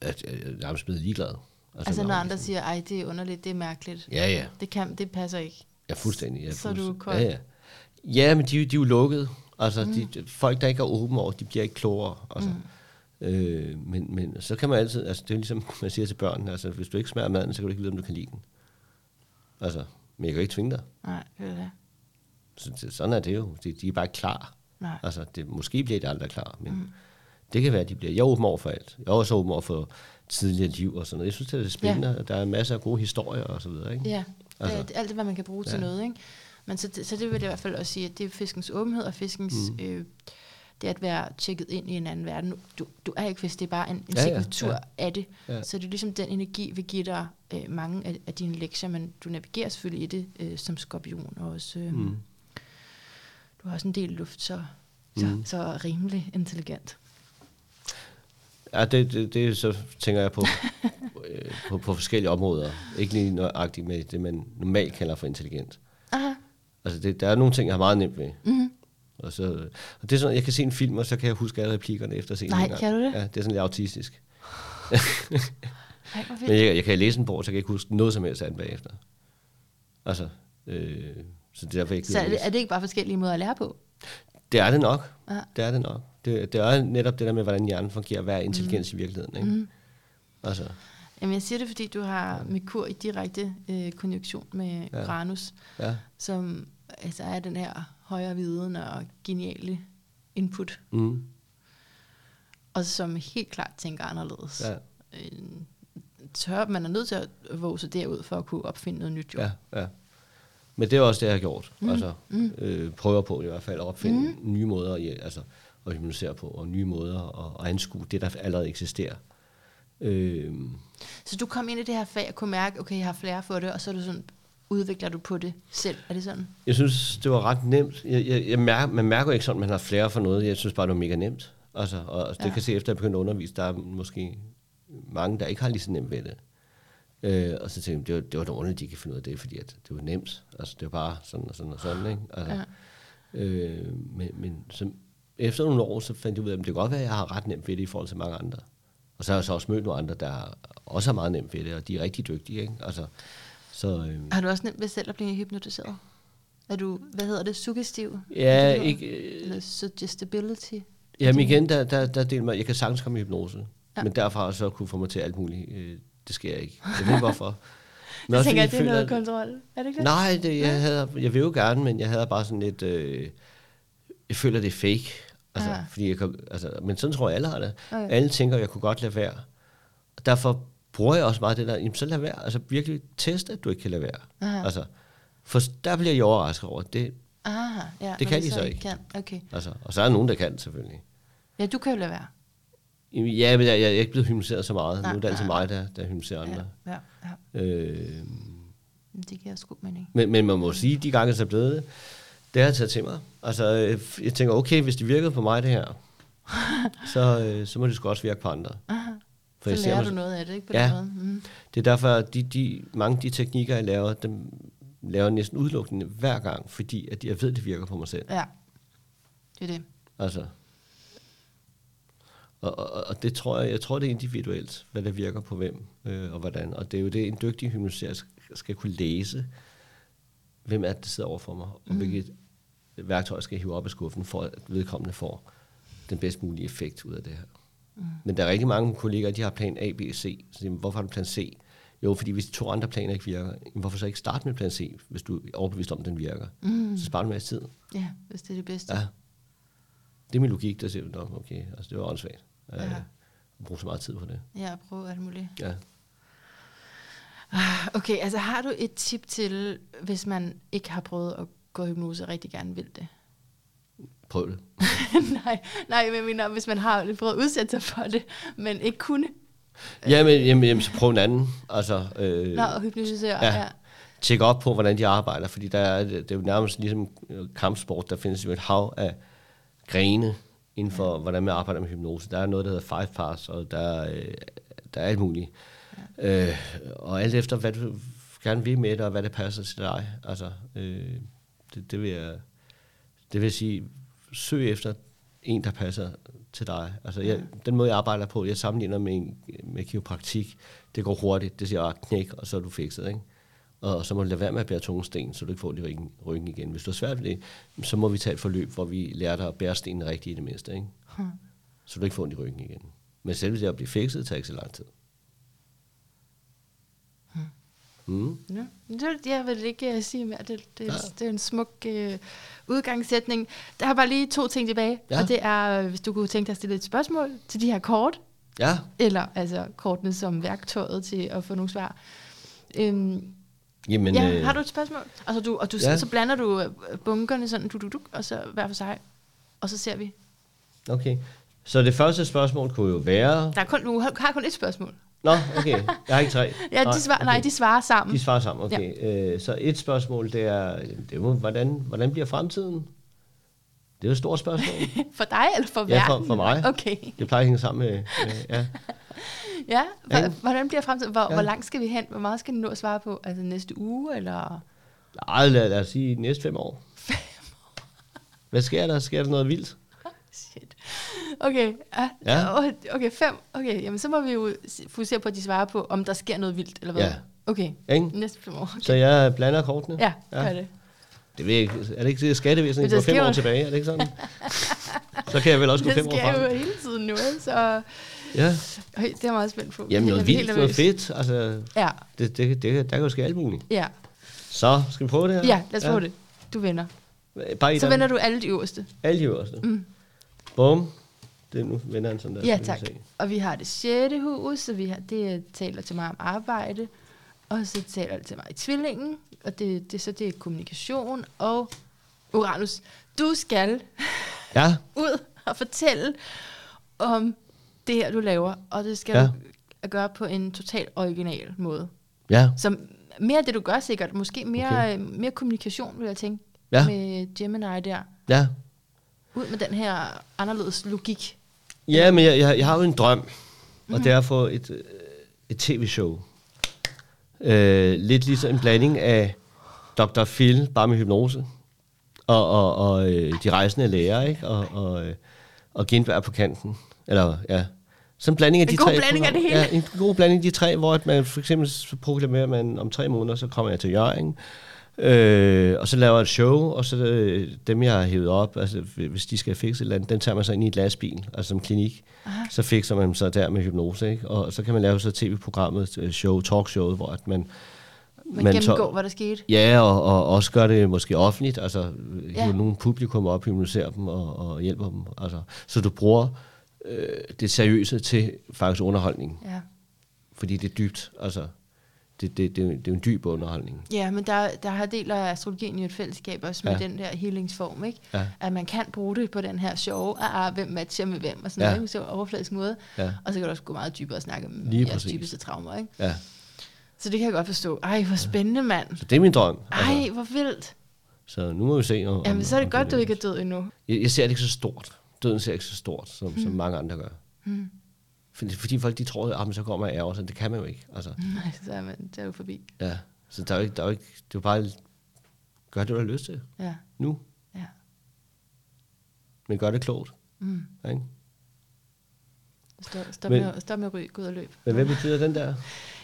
at jeg jeg er nærmest blevet ligeglad.
Altså
med
når andre siger, ej, det er underligt, det er mærkeligt.
Ja, ja.
Det, kan, det passer ikke.
Ja, fuldstændig. Ja,
Så er du kold.
Ja, ja. ja, men de, de er jo lukket. Altså, mm. de, folk, der ikke er åbne over, de bliver ikke klogere. Altså. Mm. Øh, men, men så kan man altid, altså det er ligesom, man siger til børn, altså hvis du ikke smager maden, så kan du ikke vide, om du kan lide den. Altså, men jeg kan jo ikke tvinge dig.
Nej, det er det.
Så, sådan er det jo. De, de er bare klar.
Nej.
Altså, det, måske bliver de aldrig klar, men mm. det kan være, at de bliver. Jeg er åben over for alt. Jeg er også åben over for tidligere liv og sådan noget. Jeg synes, det er spændende. Ja. Der er masser af gode historier og så videre, ikke?
Ja,
Altså.
det, alt det, hvad man kan bruge ja. til
Ja.
noget. Ikke? Men så, så det vil jeg i hvert fald også sige, at det er fiskens åbenhed og fiskens... Mm. Øh, det at være tjekket ind i en anden verden. Du, du er ikke fisk, det er bare en, en
Ja, ja,
signatur
ja.
af det.
Ja.
Så det er ligesom den energi, vil give dig øh, mange af, af dine lektier, men du navigerer selvfølgelig i det øh, som skorpion og også. Øh,
Mm.
Du har også en del luft, så, så,
Mm.
mm. så rimelig intelligent.
Ja, det, det, det så tænker jeg på, øh, på, på forskellige områder. Ikke lige nøjagtigt med det, man normalt kalder for intelligent.
Aha.
Altså, det, der er nogle ting, jeg har meget nemt ved.
Mm-hmm.
Og, så, og det er sådan, jeg kan se en film, og så kan jeg huske alle replikkerne efter at se
Nej,
en
kan du det?
Ja, det er sådan lidt autistisk.
Ej.
Men jeg, jeg kan læse en bog, så kan jeg ikke huske noget som helst af den bagefter. Altså, øh, så det er derfor, jeg ikke
Så er det, er det ikke bare forskellige måder at lære på?
Det er det nok.
Ja.
Det er det nok. Det, det er netop det der med, hvordan hjernen fungerer. Hvad er intelligens mm. i virkeligheden? Ikke?
Mm.
Altså,
Jamen, jeg siger det, fordi du har Merkur i direkte øh, konjunktion med
Ja.
ja. Uranus,
ja.
som altså er den her højere viden og geniale input,
Mm.
og som helt klart tænker anderledes.
Ja.
Øh, tør, man er nødt til at våge sig derud for at kunne opfinde noget nyt. Jo.
Ja, ja. Men det er også det, jeg har gjort. Mm. Altså,
mm.
øh, prøver på i hvert fald at opfinde mm. nye måder at, altså, at hypnotisere på, og nye måder at, at anskue det, der allerede eksisterer. Øh,
Så du kom ind i det her fag og kunne mærke, okay, jeg har flere for det, og så er du sådan, udvikler du på det selv. Er det sådan?
jeg synes, det var ret nemt. Jeg, jeg, jeg mærker, man mærker ikke sådan, at man har flere for noget. Jeg synes bare, det var mega nemt. Altså, og det
Ja.
kan se, efter jeg begyndte at undervise, der er måske mange, der ikke har lige så nemt ved det. Øh, og så tænkte jeg, det var, det var da underligt, de kan finde ud af det, fordi at det var nemt. Altså, det var bare sådan og sådan og sådan, ikke? Altså,
Ja.
Øh, men, men som, efter nogle år, så fandt jeg ud af, at det kan godt være, at jeg har ret nemt ved det i forhold til mange andre. Og så har jeg så også mødt nogle andre, der også har meget nemt ved det, og de er rigtig dygtige. Ikke? Altså, så, øh,
Har du også nemt ved selv at blive hypnotiseret? Er du, hvad hedder det, suggestiv?
ja,
det,
ikke, øh,
Eller suggestibility?
jamen igen, der, der, der deler mig, jeg kan sagtens komme i hypnose,
ja.
men derfra så kunne få mig til alt muligt. Øh, det sker ikke. Jeg ved hvorfor. Men
Jeg
også
tænker, at det er noget
føler,
kontrol. Er det ikke det?
Nej, det, jeg, havde, jeg vil jo gerne, men jeg havde bare sådan lidt... Øh, jeg føler, det er fake. Altså,
Ah.
fordi jeg kan, altså, men sådan tror jeg, alle har det.
Okay.
Alle tænker, jeg kunne godt lade være. Og derfor bruger jeg også meget det der, jamen så lad være. Altså virkelig teste, at du ikke kan lade være.
Aha.
Altså, for der bliver jeg overrasket over det.
Aha, ja,
Det kan de så ikke.
Kan. Okay.
Altså, og så er der nogen, der kan selvfølgelig.
Ja, du kan jo lade være.
Ja, men jeg, jeg er ikke blevet hypnotiseret så meget.
Nej,
nu er det altid
nej.
mig, der, der hypnotiserer andre.
Ja, ja, ja.
Øh,
Det giver sgu mening.
Men, men man må sige, de gange, der er blevet det, det har jeg taget til mig. Altså, øh, jeg tænker, okay, hvis det virkede på mig, det her, så, øh, så må det sgu også virke på andre.
Aha.
For jeg
så
ser
lærer
mig-
du noget af det, ikke? På
Ja.
den måde. Mm.
Det er derfor, at de, de, mange af de teknikker, jeg laver, dem laver næsten udelukkende hver gang, fordi at jeg ved, det virker på mig selv.
Ja, det er det.
Altså, og, og, og det tror jeg, jeg tror, det er individuelt, hvad der virker på hvem øh, og hvordan. Og det er jo det, en dygtig hypnotiser skal, kunne læse, hvem er det, der sidder over for mig, og
Mm.
hvilket værktøj skal jeg hive op af skuffen, for at vedkommende får den bedst mulige effekt ud af det her.
Mm.
Men der er rigtig mange kolleger, de har plan A, B og C. Så man, hvorfor har du plan C? Jo, fordi hvis de to andre planer ikke virker, hvorfor så ikke starte med plan C, hvis du er overbevist om, at den virker?
Mm.
Så sparer du mere tid.
Ja, hvis det er det bedste.
Ja. Det er min logik, der siger, Nå, okay, altså det var åndssvagt.
Ja.
Ja. At bruge så meget tid på det.
Ja, prøv alt muligt.
Ja.
Ah, Okay, altså har du et tip til, hvis man ikke har prøvet at gå i hypnose og rigtig gerne vil det?
Prøv det.
nej, nej, men jeg mener, hvis man har prøvet at udsætte sig for det, men ikke kunne.
Jamen, jamen, jamen, så prøv en anden. Altså, øh,
Nå, og hypnotisere.
ja.
ja.
tjek op på, hvordan de arbejder, fordi der er, det er jo nærmest ligesom øh, kampsport, der findes jo et hav af grene inden for, hvordan man arbejder med hypnose. Der er noget, der hedder five parts, og der, er, øh, der er alt muligt. Ja. Øh, og alt efter, hvad du gerne vil med det, og hvad der passer til dig. Altså, øh, det, det, vil jeg, det vil jeg sige, søg efter en, der passer til dig. Altså, jeg, den måde, jeg arbejder på, jeg sammenligner med, en, med kiropraktik. Det går hurtigt. Det siger, ah, knæk, og så er du fikset, ikke? Og så må du lade være med at bære tunge sten, så du ikke får det i ryggen, igen. Hvis du har svært ved det, så må vi tage et forløb, hvor vi lærer dig at bære stenen rigtigt i det mindste, ikke?
Hmm.
Så du ikke får den i ryggen igen. Men selve det at blive fikset, tager ikke så lang tid. Mm.
Ja. Det, jeg vil ikke uh, sige mere. Det, det,
Ja.
det er en smuk uh, udgangssætning. Der er bare lige to ting tilbage.
Ja.
Og det er, øh, hvis du kunne tænke dig at stille et spørgsmål til de her kort,
Ja,
eller altså kortene som værktøjet til at få nogle svar. Øhm,
jamen...
ja,
øh,
har du et spørgsmål? Altså, du, og du,
ja.
så blander du øh, bunkerne sådan, du, du, du, og så hver for sig. Og så ser vi.
Okay. Så det første spørgsmål kunne jo være...
Der er kun, du har kun et spørgsmål.
Nå, okay. Jeg har ikke tre.
Ja, de svarer, nej, de svarer sammen.
De svarer sammen, okay. Ja. Øh, så et spørgsmål, det er, det er hvordan, hvordan bliver fremtiden? Det er jo et stort spørgsmål.
For dig eller for
Ja,
verden?
for- for mig.
Okay.
Det plejer at hænge sammen med... med ja.
Ja,
Ja.
hvordan bliver fremtiden? Hvor,
Ja.
ja. hvor langt skal vi hen? Hvor meget skal du nå at svare på? Altså næste uge, eller?
Ej, lad, lad os sige næste fem år. Hvad sker der? Sker der noget vildt?
Shit. Okay, ja.
Ja.
ja. Okay, fem. Okay, jamen så må vi jo fokusere på, at de svarer på, om der sker noget vildt, eller hvad?
Ja.
Okay,
Ikke?
næste fem år. Okay.
Så jeg blander kortene?
Ja,
Ja.
gør det.
Det ved jeg ikke. Er det ikke det skattevæsen,
Men
der
der
går fem år tilbage? Er det ikke sådan? så kan jeg vel også gå
Det
fem år
sker jo
frem.
hele tiden nu, så
Ja.
Høj, det er meget spændt på.
Jamen noget vildt, noget fedt. Altså,
Ja,
det, det, det, der kan jo ske alt muligt.
ja.
Så, skal vi prøve det her?
Ja, lad os ja. få det. Du vinder.
Bare
Så vinder du alle de øverste.
Alle de øverste.
Mm.
Bum. Det er nu vender han sådan der.
Ja, tak. Og vi har det sjette hus, så vi har, det taler til mig om arbejde. Og så taler det til mig i tvillingen. Og det, det, så det er kommunikation. Og Uranus, du skal
Ja,
ud og fortælle om det her, du laver. Og det skal
Ja.
du gøre på en total original måde.
ja,
Så mere det, du gør sikkert. Måske mere,
Okay.
okay. mere kommunikation, vil jeg tænke.
Ja.
Med Gemini der.
ja.
Ud med den her anderledes logik.
Ja, men jeg, jeg, jeg har jo en drøm, og det er at få et, øh, et tv-show. Øh, lidt ligesom en blanding af Dr. Phil, bare med hypnose, og, og, og øh, de rejsende læger, ikke? Og, og, øh, og Gindberg på kanten. Eller, ja. Så en blanding af
En
de
god
tre.
blanding af det hele.
Ja, en god blanding af de tre, hvor at man for eksempel proklamerer man om tre måneder, så kommer jeg til Jørgen. Øh, og så laver jeg et show, og så øh, dem, jeg har hævet op, altså hvis de skal fikse et eller andet, den tager man så ind i et lastbil, altså som klinik.
Aha.
Så fikser man dem så der med hypnose, ikke? Og så kan man lave så tv-programmet, øh, show, talkshowet, hvor at man...
Man,
man
gennemgår, hvad der skete.
Ja, og, og også gør det måske offentligt, altså
Ja.
hive nogle publikum op, hypnotiserer dem og, og hjælper dem. Altså, så du bruger øh, det seriøse til faktisk underholdning,
Ja.
fordi det er dybt, altså det, det, det, det er jo en dyb underholdning.
Ja, men der, der har deler astrologien i et fællesskab også med
Ja.
den der healingsform, ikke?
Ja,
At man kan bruge det på den her sjove, ah, ah, hvem matcher med hvem, og sådan
Ja.
noget, så overfladisk måde.
ja,
Og så kan du også gå meget dybere og snakke om
Lige
jeres dybeste traumer, ikke?
ja.
Så det kan jeg godt forstå. Ej, hvor spændende, mand.
Så det er min drøm.
Ej, hvor vildt.
Så nu må vi se. Om,
Jamen, så er det
om
godt, du ikke er død endnu.
Jeg, jeg ser det ikke så stort. Døden ser ikke så stort, som, mm. som mange andre gør.
Mm.
Fordi, folk de tror, at ah, så går man ærger, så det kan man jo ikke. Altså,
Nej, så er man det er jo forbi.
ja. Så der er jo ikke, der er jo ikke, det er jo bare, gør det, du har lyst til
Ja,
nu.
ja.
Men gør det klogt.
Mm.
Ikke?
Stop, stop,
Men-
med, stop med at ryge, gå ud og løb.
Men hvad betyder den der?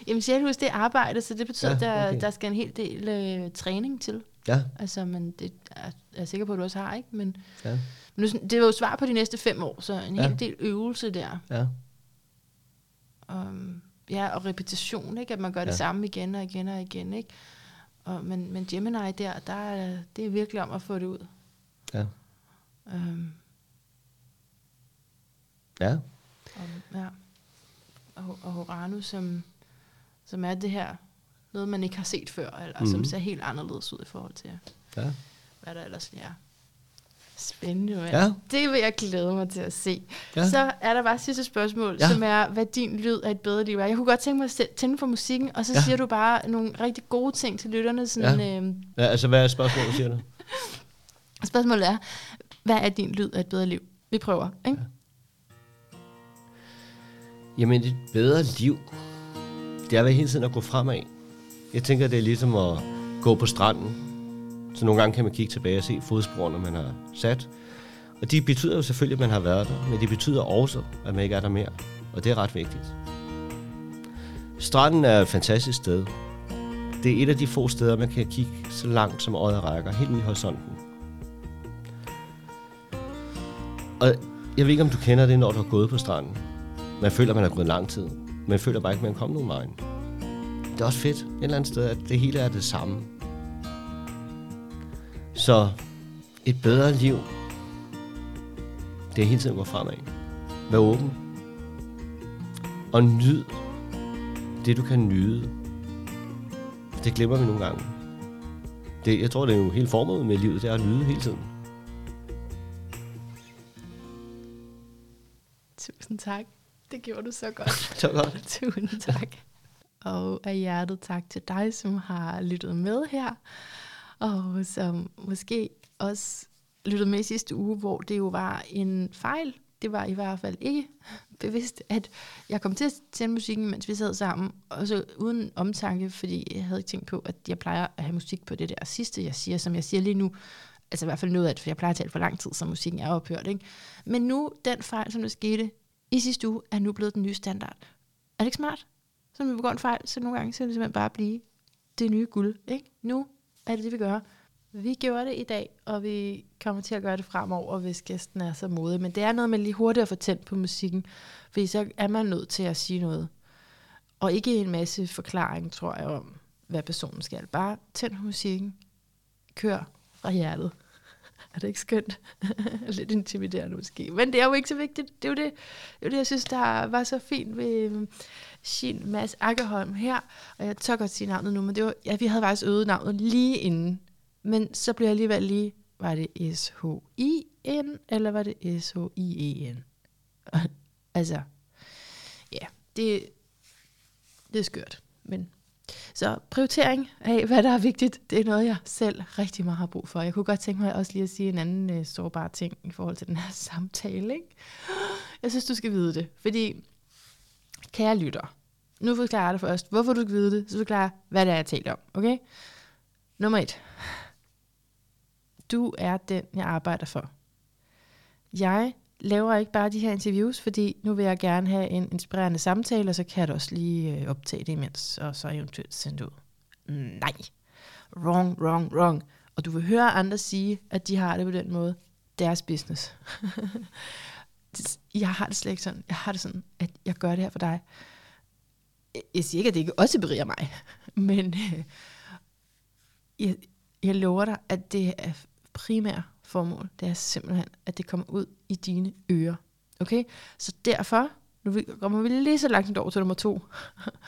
Jamen, sjælhus, det er arbejde, så det betyder,
Ja,
at der,
okay.
der skal en hel del øh, træning til.
Ja,
Altså, men det er er jeg sikker på, at du også har, ikke? Men,
ja,
men nu, det var jo svar på de næste fem år, så en
Ja.
hel del øvelse der.
ja.
Um, ja, og repetition, ikke? At man gør det
Ja.
samme igen og igen og igen, ikke? Og, men, men Gemini der, der er, det er virkelig om at få det ud.
Ja.
Um,
Ja,
og, ja. Og, og Uranus, som, som er det her, noget man ikke har set før, eller mm. som
Mhm.
ser helt anderledes ud i forhold til,
ja.
hvad der ellers er. Spændende, mand.
Ja.
Det vil jeg glæde mig til at se.
Ja.
Så er der bare sidste spørgsmål,
Ja.
som er, hvad din lyd af et bedre liv er. Jeg kunne godt tænke mig at tænde for musikken, og så
Ja.
siger du bare nogle rigtig gode ting til lytterne. Sådan, ja. øhm,
ja altså, hvad er spørgsmålet, siger du?
spørgsmålet er, hvad er din lyd af et bedre liv? Vi prøver, ikke? Ja.
Jamen, et bedre liv, det er vel hele tiden at gå fremad. Jeg tænker, det er ligesom at gå på stranden. Så nogle gange kan man kigge tilbage og se fodsporene, man har sat. Og de betyder jo selvfølgelig, at man har været der, men det betyder også, at man ikke er der mere. Og det er ret vigtigt. Stranden er et fantastisk sted. Det er et af de få steder, man kan kigge så langt, som øjet rækker, helt ud i horisonten. Og jeg ved ikke, om du kender det, når du har gået på stranden. Man føler, man har gået lang tid. Man føler bare ikke, man er kommet nogen vej. Det er også fedt et eller andet sted, at det hele er det samme. Så et bedre liv, det er hele tiden at gå fremad. Vær åben. Og nyd det, du kan nyde. Det glemmer vi nogle gange. Det, jeg tror, det er jo helt formålet med livet, det er at nyde hele tiden.
Tusind tak. Det gjorde du så godt.
Så godt.
Tusind tak. Og af hjertet tak til dig, som har lyttet med her. Og som måske også lyttede med i sidste uge, hvor det jo var en fejl. Det var i hvert fald ikke bevidst, at jeg kom til at tænde musikken, mens vi sad sammen. Og så uden omtanke, fordi jeg havde ikke tænkt på, at jeg plejer at have musik på det der sidste, jeg siger, som jeg siger lige nu. Altså i hvert fald noget af det, for jeg plejer at tale for lang tid, så musikken er ophørt. Ikke? Men nu, den fejl, som der skete i sidste uge, er nu blevet den nye standard. Er det ikke smart? Så når vi begår en fejl, så nogle gange så er det simpelthen bare blive det nye guld. Ikke? Nu er det det, vi gør. Vi gjorde det i dag, og vi kommer til at gøre det fremover, hvis gæsten er så modig. Men det er noget med lige hurtigt at få tændt på musikken, fordi så er man nødt til at sige noget. Og ikke en masse forklaring, tror jeg, om hvad personen skal. Bare tænd på musikken. Kør fra hjertet. Er det ikke skønt? Lidt intimiderende måske. Men det er jo ikke så vigtigt. Det er jo det, det, er jo det jeg synes, der var så fint ved sin Shin Mads Akkerholm her. Og jeg tør godt sige navnet nu, men det var, ja, vi havde faktisk øvet navnet lige inden. Men så blev jeg alligevel lige, var det S-H-I-N, eller var det S-H-I-E-N? altså, ja, det, det er skørt. Men så prioritering af, hvad der er vigtigt, det er noget, jeg selv rigtig meget har brug for. Jeg kunne godt tænke mig også lige at sige en anden øh, sårbar ting i forhold til den her samtale. Ikke? Jeg synes, du skal vide det, fordi kære lytter, nu forklarer jeg dig først, hvorfor du skal vide det, så forklarer jeg, hvad det er, jeg taler om. Okay? Nummer et. Du er den, jeg arbejder for. Jeg laver ikke bare de her interviews, fordi nu vil jeg gerne have en inspirerende samtale, og så kan jeg da også lige øh, optage det imens, og så eventuelt sende det ud. Nej. Wrong, wrong, wrong. Og du vil høre andre sige, at de har det på den måde. Deres business. jeg har det slet ikke sådan. Jeg har det sådan, at jeg gør det her for dig. Jeg siger ikke, at det ikke også beriger mig, men øh, jeg, jeg lover dig, at det er primært formål, det er simpelthen, at det kommer ud i dine ører. Okay? Så derfor, nu kommer vi lige så langt over til nummer to,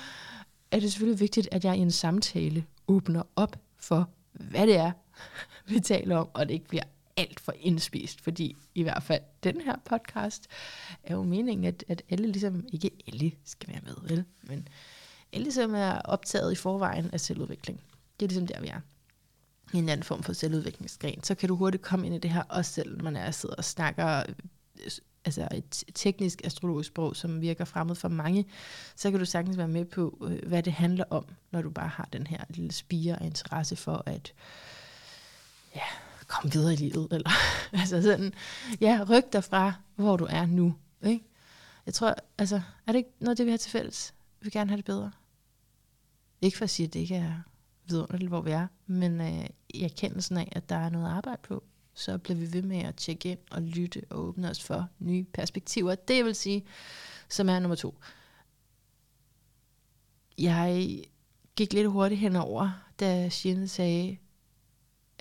er det selvfølgelig vigtigt, at jeg i en samtale åbner op for, hvad det er, vi taler om, og det ikke bliver alt for indspist, fordi i hvert fald den her podcast er jo meningen, at, at alle ligesom, ikke alle skal være med, vel? men alle som er optaget i forvejen af selvudvikling. Det er ligesom der, vi er. I en anden form for selvudviklingsgren. Så kan du hurtigt komme ind i det her, også selv når man er sidder og snakker altså et teknisk astrologisk sprog, som virker fremmed for mange, så kan du sagtens være med på, øh, hvad det handler om, når du bare har den her lille spire af interesse for at ja, komme videre i livet. Eller, altså sådan, ja, ryk dig fra, hvor du er nu. Ikke? Jeg tror, altså, er det ikke noget det, vi har til fælles? Vi vil gerne have det bedre. Ikke for at sige, at det ikke er vidunderligt, hvor vi er, men øh, i erkendelsen af, at der er noget arbejde på så bliver vi ved med at tjekke ind og lytte og åbne os for nye perspektiver. Det vil sige, som er nummer to. Jeg gik lidt hurtigt henover, da Shine sagde,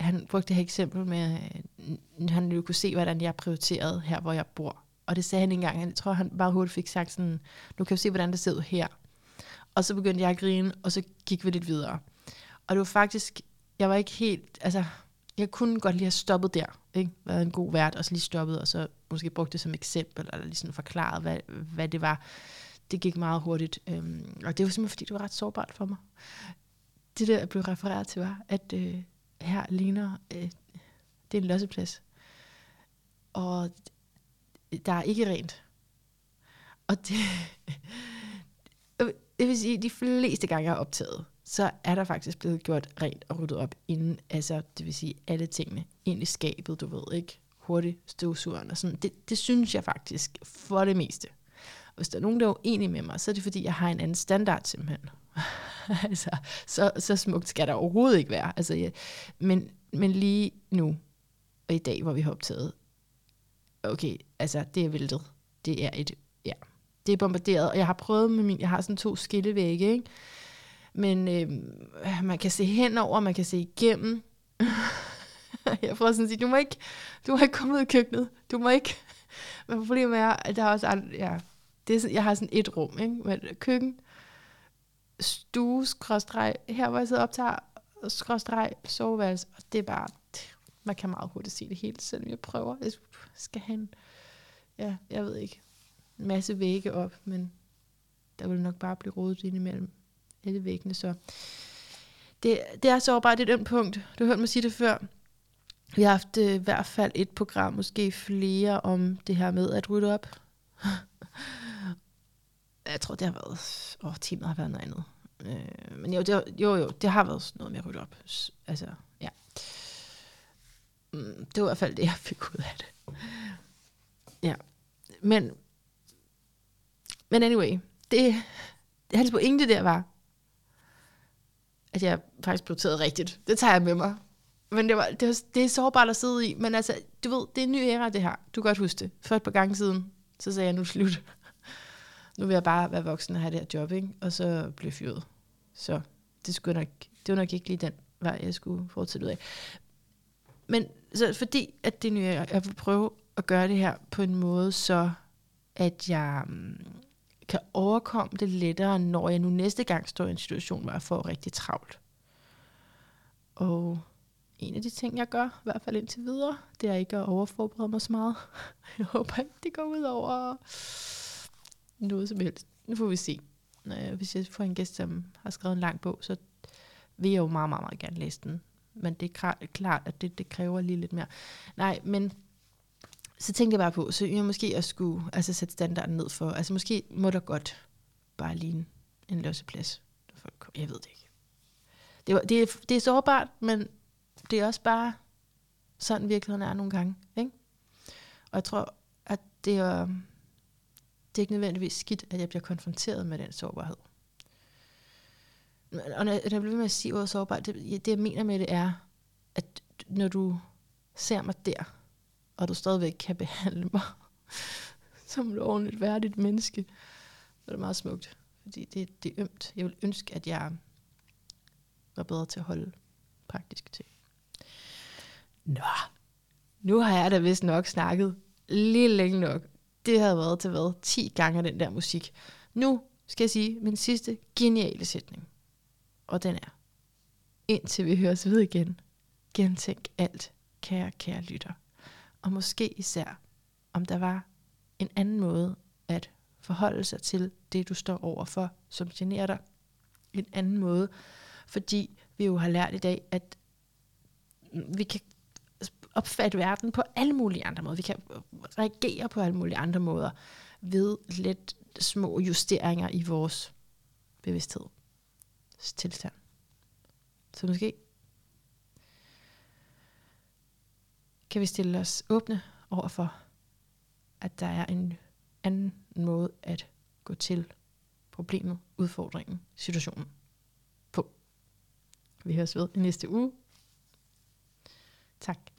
han brugte det her eksempel med, at han jo kunne se, hvordan jeg prioriterede her, hvor jeg bor. Og det sagde han engang. Jeg tror, han bare hurtigt fik sagt sådan, nu kan du se, hvordan det ser ud her. Og så begyndte jeg at grine, og så gik vi lidt videre. Og det var faktisk, jeg var ikke helt, altså, jeg kunne godt lige have stoppet der, ikke? været en god vært, og så lige stoppet, og så måske brugt det som eksempel, eller lige sådan forklaret, hvad, hvad det var. Det gik meget hurtigt, øhm, og det var simpelthen, fordi det var ret sårbart for mig. Det der blev refereret til var, at øh, her ligner, øh, det er en losseplads, og der er ikke rent. Og det, det vil sige, de fleste gange, jeg har optaget, så er der faktisk blevet gjort rent og ryddet op inden, altså det vil sige alle tingene ind i skabet, du ved ikke, hurtigt støvsugeren og sådan. Det, det synes jeg faktisk for det meste. Og hvis der er nogen, der er uenige med mig, så er det fordi, jeg har en anden standard simpelthen. altså, så, så smukt skal der overhovedet ikke være. Altså, ja, men, men lige nu, og i dag, hvor vi har optaget, okay, altså det er væltet. Det er et, ja, det er bombarderet, og jeg har prøvet med min, jeg har sådan to skillevægge, ikke? Men øh, man kan se henover, man kan se igennem. jeg prøver sådan at sige, du må ikke, du må ikke komme ud i køkkenet. Du må ikke. Men problemet er, at der er også andre, ja, det er sådan, jeg har sådan et rum, ikke? Med køkken, stue, skråstreg, her hvor jeg sidder og optager, skråstreg, soveværelse, og det er bare, man kan meget hurtigt se det hele, selvom jeg prøver. Jeg skal have en, ja, jeg ved ikke, en masse vægge op, men der vil nok bare blive rodet ind imellem alle væggene. Så det, det er sårbart et ømt punkt. Du har hørt mig sige det før. Vi har haft øh, i hvert fald et program, måske flere, om det her med at rydde op. jeg tror, det har været... Åh, teamet har været noget andet. Øh, men jo, det, jo, jo, det har været noget med at rydde op. Altså, ja. Mm, det var i hvert fald det, jeg fik ud af det. Ja. Men, men anyway, det, hans pointe der var, at jeg faktisk prioriterede rigtigt. Det tager jeg med mig. Men det, var, det, var, det er sårbart at sidde i. Men altså, du ved, det er en ny æra, det her. Du kan godt huske det. For et par gange siden, så sagde jeg, nu slut. Nu vil jeg bare være voksen og have det her job, ikke? Og så blev fyret. Så det, skulle nok, det var nok ikke lige den vej, jeg skulle fortsætte ud af. Men så fordi, at det nye jeg vil prøve at gøre det her på en måde, så at jeg mm, kan overkomme det lettere, når jeg nu næste gang står i en situation, hvor jeg får rigtig travlt. Og en af de ting, jeg gør, i hvert fald indtil videre, det er ikke at overforberede mig så meget. Jeg håber ikke, det går ud over noget som helst. Nu får vi se. Hvis jeg får en gæst, som har skrevet en lang bog, så vil jeg jo meget, meget, meget gerne læse den. Men det er klart, at det, det kræver lige lidt mere. Nej, men så tænkte jeg bare på, så jeg måske at skulle altså sætte standarden ned for, altså måske må der godt bare ligne en losseplads. Jeg ved det ikke. Det, var, det, er, det er sårbart, men det er også bare sådan virkeligheden er nogle gange. Ikke? Og jeg tror, at det er, det er ikke nødvendigvis skidt, at jeg bliver konfronteret med den sårbarhed. Og når jeg bliver ved med at sige ordet sårbar, det, det jeg mener med det er, at når du ser mig der, og du stadigvæk kan behandle mig som et ordentligt værdigt menneske, Det er meget smukt. Fordi det, det er ømt. Jeg vil ønske, at jeg var bedre til at holde praktisk til. Nå, nu har jeg da vist nok snakket lige længe nok. Det havde været til hvad? 10 gange den der musik. Nu skal jeg sige min sidste geniale sætning. Og den er, indtil vi høres ved igen, gentænk alt, kære, kære lytter. Og måske især, om der var en anden måde at forholde sig til det, du står overfor, som generer dig. En anden måde, fordi vi jo har lært i dag, at vi kan opfatte verden på alle mulige andre måder. Vi kan reagere på alle mulige andre måder ved lidt små justeringer i vores bevidsthed tilstand. Så måske kan vi stille os åbne over for, at der er en anden måde at gå til problemet, udfordringen, situationen på. Vi høres ved i næste uge. Tak.